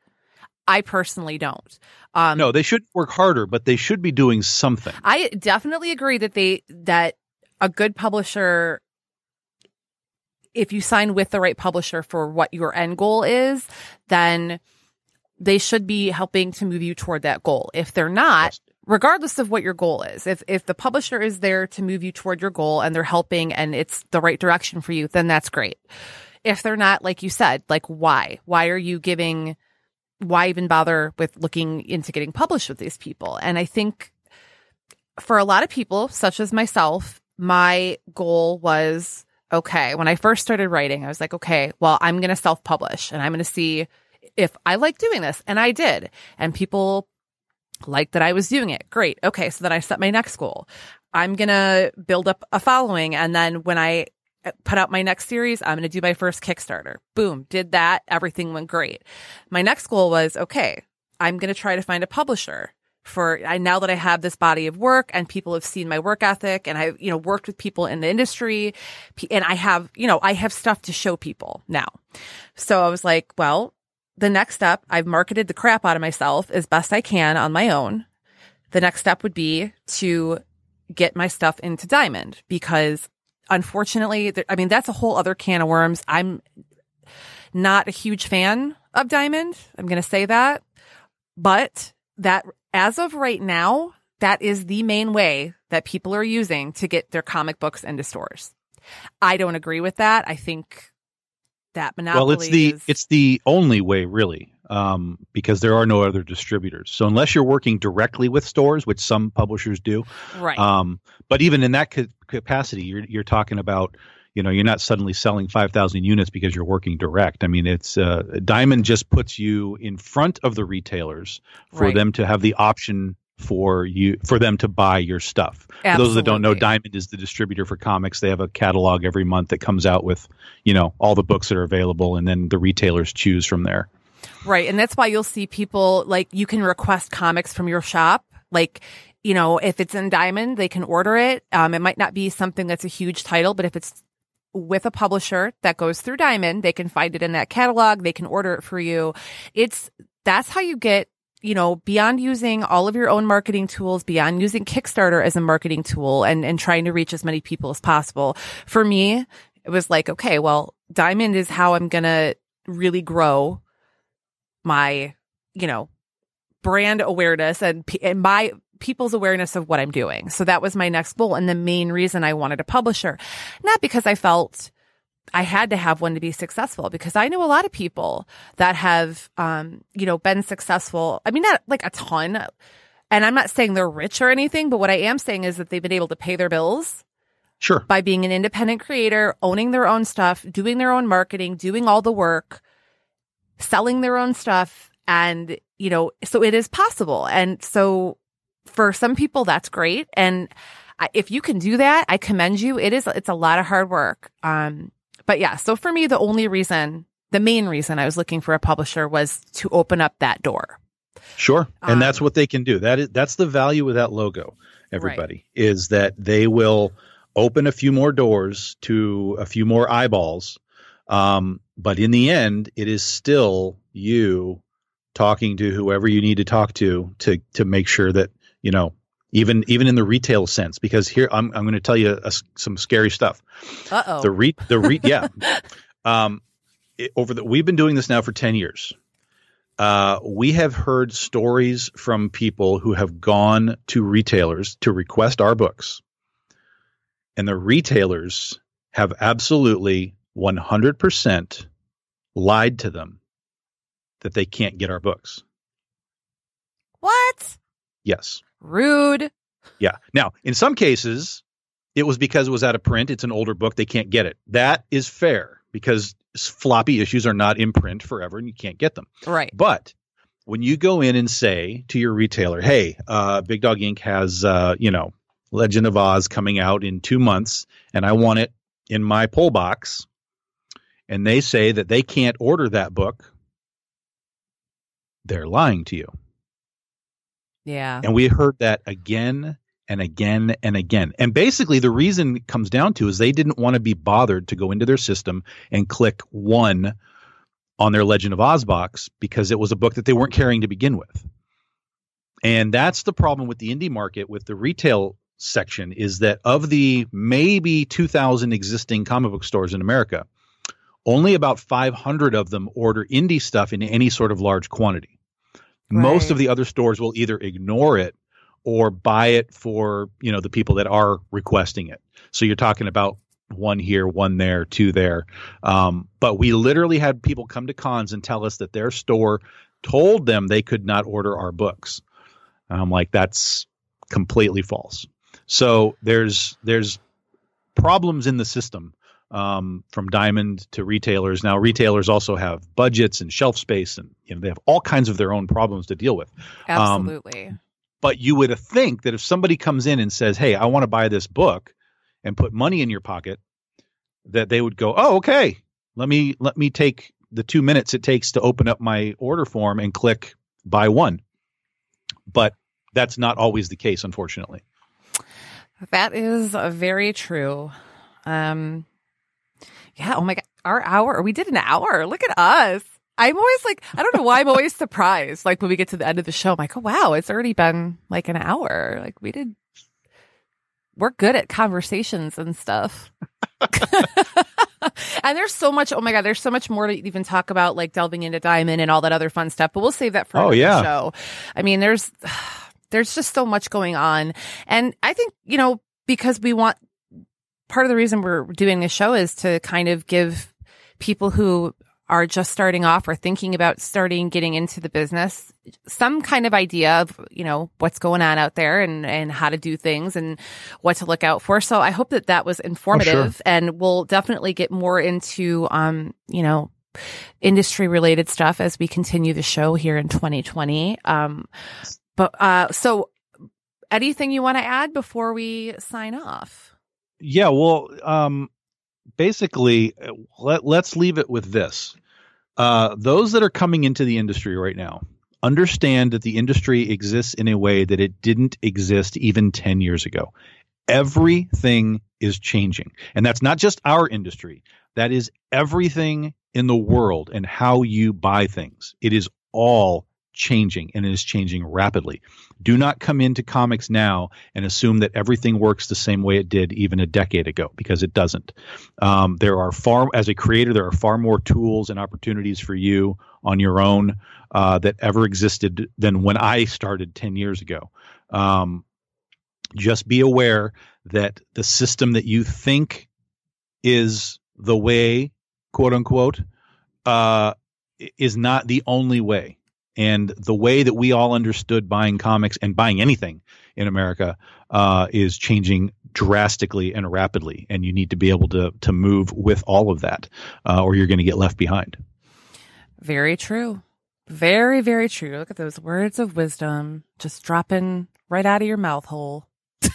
I personally don't. Um, No, they should work harder, but they should be doing something. I definitely agree that they that a good publisher if you sign with the right publisher for what your end goal is, then they should be helping to move you toward that goal. If they're not, regardless of what your goal is, if if the publisher is there to move you toward your goal and they're helping and it's the right direction for you, then that's great. If they're not, like you said, like why? Why are you giving why even bother with looking into getting published with these people? And I think for a lot of people, such as myself, my goal was okay, when I first started writing, I was like, okay, well, I'm going to self publish and I'm going to see if I like doing this. And I did. And people liked that I was doing it. Great. Okay. So then I set my next goal. I'm going to build up a following. And then when I uh, put out my next series, I'm going to do my first Kickstarter. Boom. Did that. Everything went great. My next goal was, okay, I'm going to try to find a publisher for I now that I have this body of work and people have seen my work ethic and I've, you know, worked with people in the industry and I have, you know, I have stuff to show people now. So I was like, well, the next step, I've marketed the crap out of myself as best I can on my own. The next step would be to get my stuff into Diamond because unfortunately, there, I mean, that's a whole other can of worms. I'm not a huge fan of Diamond. I'm going to say that, but that as of right now, that is the main way that people are using to get their comic books into stores. I don't agree with that. I think that monopoly well, it's the is, it's the only way really, um, because there are no other distributors. So unless you're working directly with stores, which some publishers do, right. um, but even in that ca- capacity, you're you're talking about. You know, you're not suddenly selling 5,000 units because you're working direct. I mean, it's uh, Diamond just puts you in front of the retailers for Right. them to have the option for you for them to buy your stuff. For those that don't know, Diamond is the distributor for comics. They have a catalog every month that comes out with, you know, all the books that are available, and then the retailers choose from there. Right. And that's why you'll see people like you can request comics from your shop. Like, you know, if it's in Diamond, they can order it. Um, it might not be something that's a huge title, but if it's with a publisher that goes through Diamond, they can find it in that catalog. They can order it for you. It's, that's how you get, you know, beyond using all of your own marketing tools, beyond using Kickstarter as a marketing tool and, and trying to reach as many people as possible. For me, it was like, okay, well, Diamond is how I'm going to really grow my, you know, brand awareness and, and my people's awareness of what I'm doing. So that was my next goal. And the main reason I wanted a publisher, not because I felt I had to have one to be successful because I know a lot of people that have, um, you know, been successful. I mean, not like a ton. And I'm not saying they're rich or anything, but what I am saying is that they've been able to pay their bills Sure. by being an independent creator, owning their own stuff, doing their own marketing, doing all the work, selling their own stuff. And, you know, so it is possible. And so for some people, that's great. And if you can do that, I commend you. It is, it's a lot of hard work. Um, but yeah, so for me, the only reason, the main reason I was looking for a publisher was to open up that door. Sure. And Um, that's what they can do. That is that's the value of that logo, everybody, is that they will open a few more doors to a few more eyeballs. Um, but in the end, it is still you talking to whoever you need to talk to to to make sure that, you know, even even in the retail sense. Because here I'm I'm going to tell you a, some scary stuff. Uh oh. The re the re yeah. Um, it, over the we've been doing this now for ten years. Uh, we have heard stories from people who have gone to retailers to request our books, and the retailers have absolutely 100% lied to them that they can't get our books. What? Yes. Rude. Yeah. Now, in some cases, it was because it was out of print. It's an older book. They can't get it. That is fair because floppy issues are not in print forever and you can't get them. Right. But when you go in and say to your retailer, hey, uh, Big Dog Ink. has, uh, you know, Legend of Oz coming out in two months and I want it in my pull box, and they say that they can't order that book, they're lying to you. Yeah. And we heard that again and again and again. And basically, the reason it comes down to is they didn't want to be bothered to go into their system and click one on their Legend of Oz box because it was a book that they weren't carrying to begin with. And that's the problem with the indie market, with the retail section, is that of the maybe 2,000 existing comic book stores in America, only about 500 of them order indie stuff in any sort of large quantity. Right. Most of the other stores will either ignore it or buy it for, you know, the people that are requesting it. So you're talking about one here, one there, two there. Um, but we literally had people come to cons and tell us that their store told them they could not order our books. And I'm like, that's completely false. So there's there's problems in the system um, from Diamond to retailers. Now, retailers also have budgets and shelf space, and you know they have all kinds of their own problems to deal with. Um, Absolutely. Um, but you would think that if somebody comes in and says, "Hey, I want to buy this book," and put money in your pocket, that they would go, "Oh, okay. Let me let me take the two minutes it takes to open up my order form and click buy one." But that's not always the case, unfortunately. That is very true. Um, yeah. Oh my God. Our hour. We did an hour. Look at us. I'm always like, I don't know why I'm always surprised. Like when we get to the end of the show, I'm like, oh, wow, it's already been like an hour. Like we did, we're good at conversations and stuff. and there's so much, oh my God, there's so much more to even talk about, like delving into Diamond and all that other fun stuff, but we'll save that for oh, yeah. show. I mean, there's, there's just so much going on. And I think, you know, because we want part of the reason we're doing this show is to kind of give people who are just starting off or thinking about starting getting into the business some kind of idea of you know what's going on out there and and how to do things and what to look out for. So i hope that that was informative oh, sure. and we'll definitely get more into um you know industry related stuff as we continue the show here in 2020 um but uh so anything you want to add before we sign off yeah, well, um, basically, let, let's leave it with this. Uh, those that are coming into the industry right now understand that the industry exists in a way that it didn't exist even 10 years ago. Everything is changing. And that's not just our industry, that is everything in the world and how you buy things. It is all changing and it is changing rapidly. Do not come into comics now and assume that everything works the same way it did even a decade ago because it doesn't. Um, there are far, as a creator, there are far more tools and opportunities for you on your own uh, that ever existed than when I started 10 years ago. Um, just be aware that the system that you think is the way, quote unquote, uh, is not the only way and the way that we all understood buying comics and buying anything in America uh, is changing drastically and rapidly, and you need to be able to to move with all of that, uh, or you're going to get left behind. Very true. Very, very true. Look at those words of wisdom just dropping right out of your mouth hole.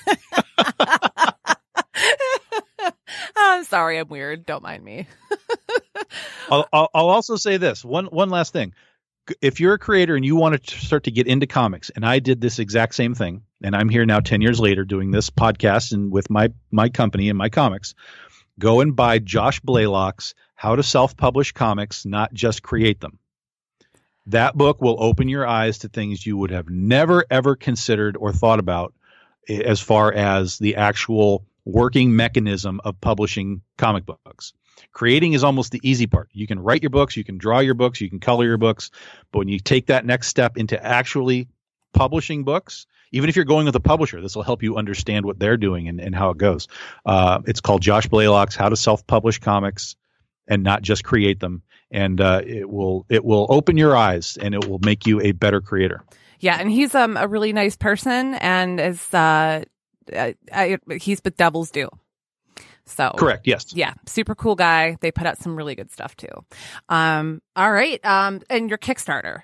I'm sorry, I'm weird. Don't mind me. I'll, I'll, I'll also say this one one last thing if you're a creator and you want to start to get into comics, and I did this exact same thing, and I'm here now 10 years later doing this podcast and with my my company and my comics, go and buy Josh Blaylock's How to Self Publish Comics, Not Just Create Them. That book will open your eyes to things you would have never ever considered or thought about eh, as far as the actual working mechanism of publishing comic books. Creating is almost the easy part. You can write your books, you can draw your books, you can color your books, but when you take that next step into actually publishing books, even if you're going with a publisher, this will help you understand what they're doing and, and how it goes. Uh, it's called Josh Blaylock's How to Self Publish Comics and Not Just Create Them. And uh, it will it will open your eyes and it will make you a better creator. Yeah, and he's um a really nice person and is uh I, I, he's with Devil's Due. So correct, yes, yeah, super cool guy. They put out some really good stuff too. Um, all right, um, and your Kickstarter.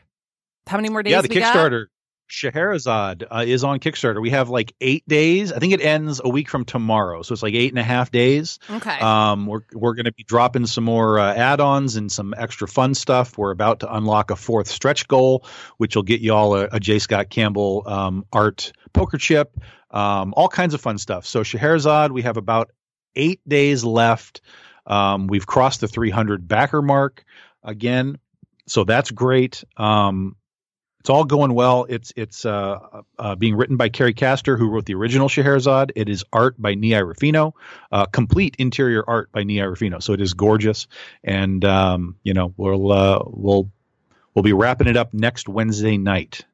How many more days? Yeah, the Kickstarter. Got? Scheherazade uh, is on Kickstarter. We have like eight days. I think it ends a week from tomorrow, so it's like eight and a half days. Okay. Um, we're we're going to be dropping some more uh, add-ons and some extra fun stuff. We're about to unlock a fourth stretch goal, which will get you all a, a J. Scott Campbell um, art poker chip, um, all kinds of fun stuff. So Scheherazade, we have about eight days left. Um, we've crossed the 300 backer mark again, so that's great. Um, it's all going well. It's it's uh, uh, being written by Carrie Castor, who wrote the original Scheherazade. It is art by Nei Ruffino, uh, complete interior art by Nei Ruffino. So it is gorgeous, and um, you know we'll uh, we'll we'll be wrapping it up next Wednesday night.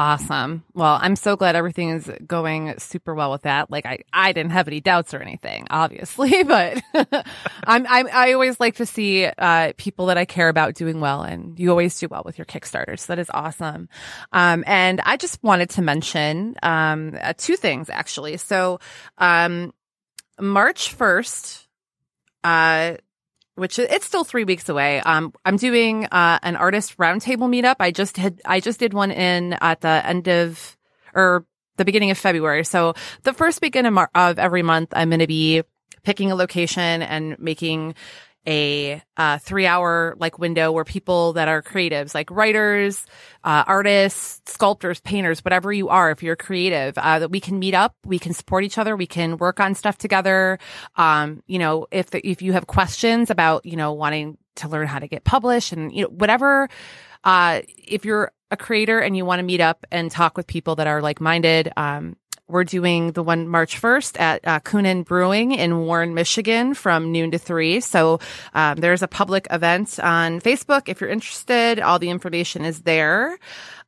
Awesome. Well, I'm so glad everything is going super well with that. Like I, I didn't have any doubts or anything, obviously, but I'm, I'm, I always like to see, uh, people that I care about doing well and you always do well with your Kickstarter, So that is awesome. Um, and I just wanted to mention, um, uh, two things actually. So, um, March 1st, uh, which it's still three weeks away. Um, I'm doing uh, an artist roundtable meetup. I just had I just did one in at the end of or the beginning of February. So the first weekend of, every month, I'm going to be picking a location and making a uh, three hour like window where people that are creatives, like writers, uh, artists, sculptors, painters, whatever you are, if you're creative, uh, that we can meet up, we can support each other, we can work on stuff together. Um, you know, if if you have questions about you know wanting to learn how to get published and you know whatever, uh, if you're a creator and you want to meet up and talk with people that are like minded, um, we're doing the one March 1st at uh, Kuhnhenn Brewing in Warren, Michigan from noon to three. So um, there's a public event on Facebook. If you're interested, all the information is there.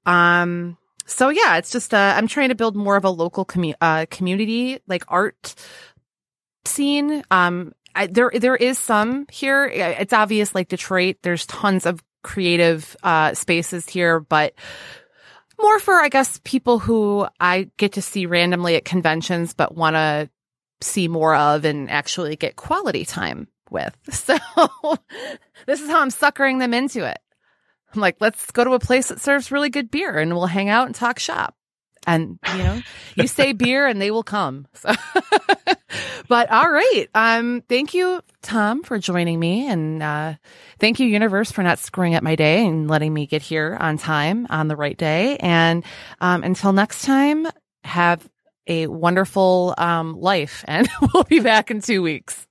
Um, so yeah, it's just, uh, I'm trying to build more of a local commu- uh, community, like art scene. Um, I, there, there is some here. It's obvious, like Detroit, there's tons of creative, uh, spaces here, but more for, I guess, people who I get to see randomly at conventions, but want to see more of and actually get quality time with. So this is how I'm suckering them into it. I'm like, let's go to a place that serves really good beer and we'll hang out and talk shop. And, you know, you say beer and they will come. So but all right. Um, thank you, Tom, for joining me. And uh, thank you, Universe, for not screwing up my day and letting me get here on time on the right day. And um, until next time, have a wonderful um, life. And we'll be back in two weeks.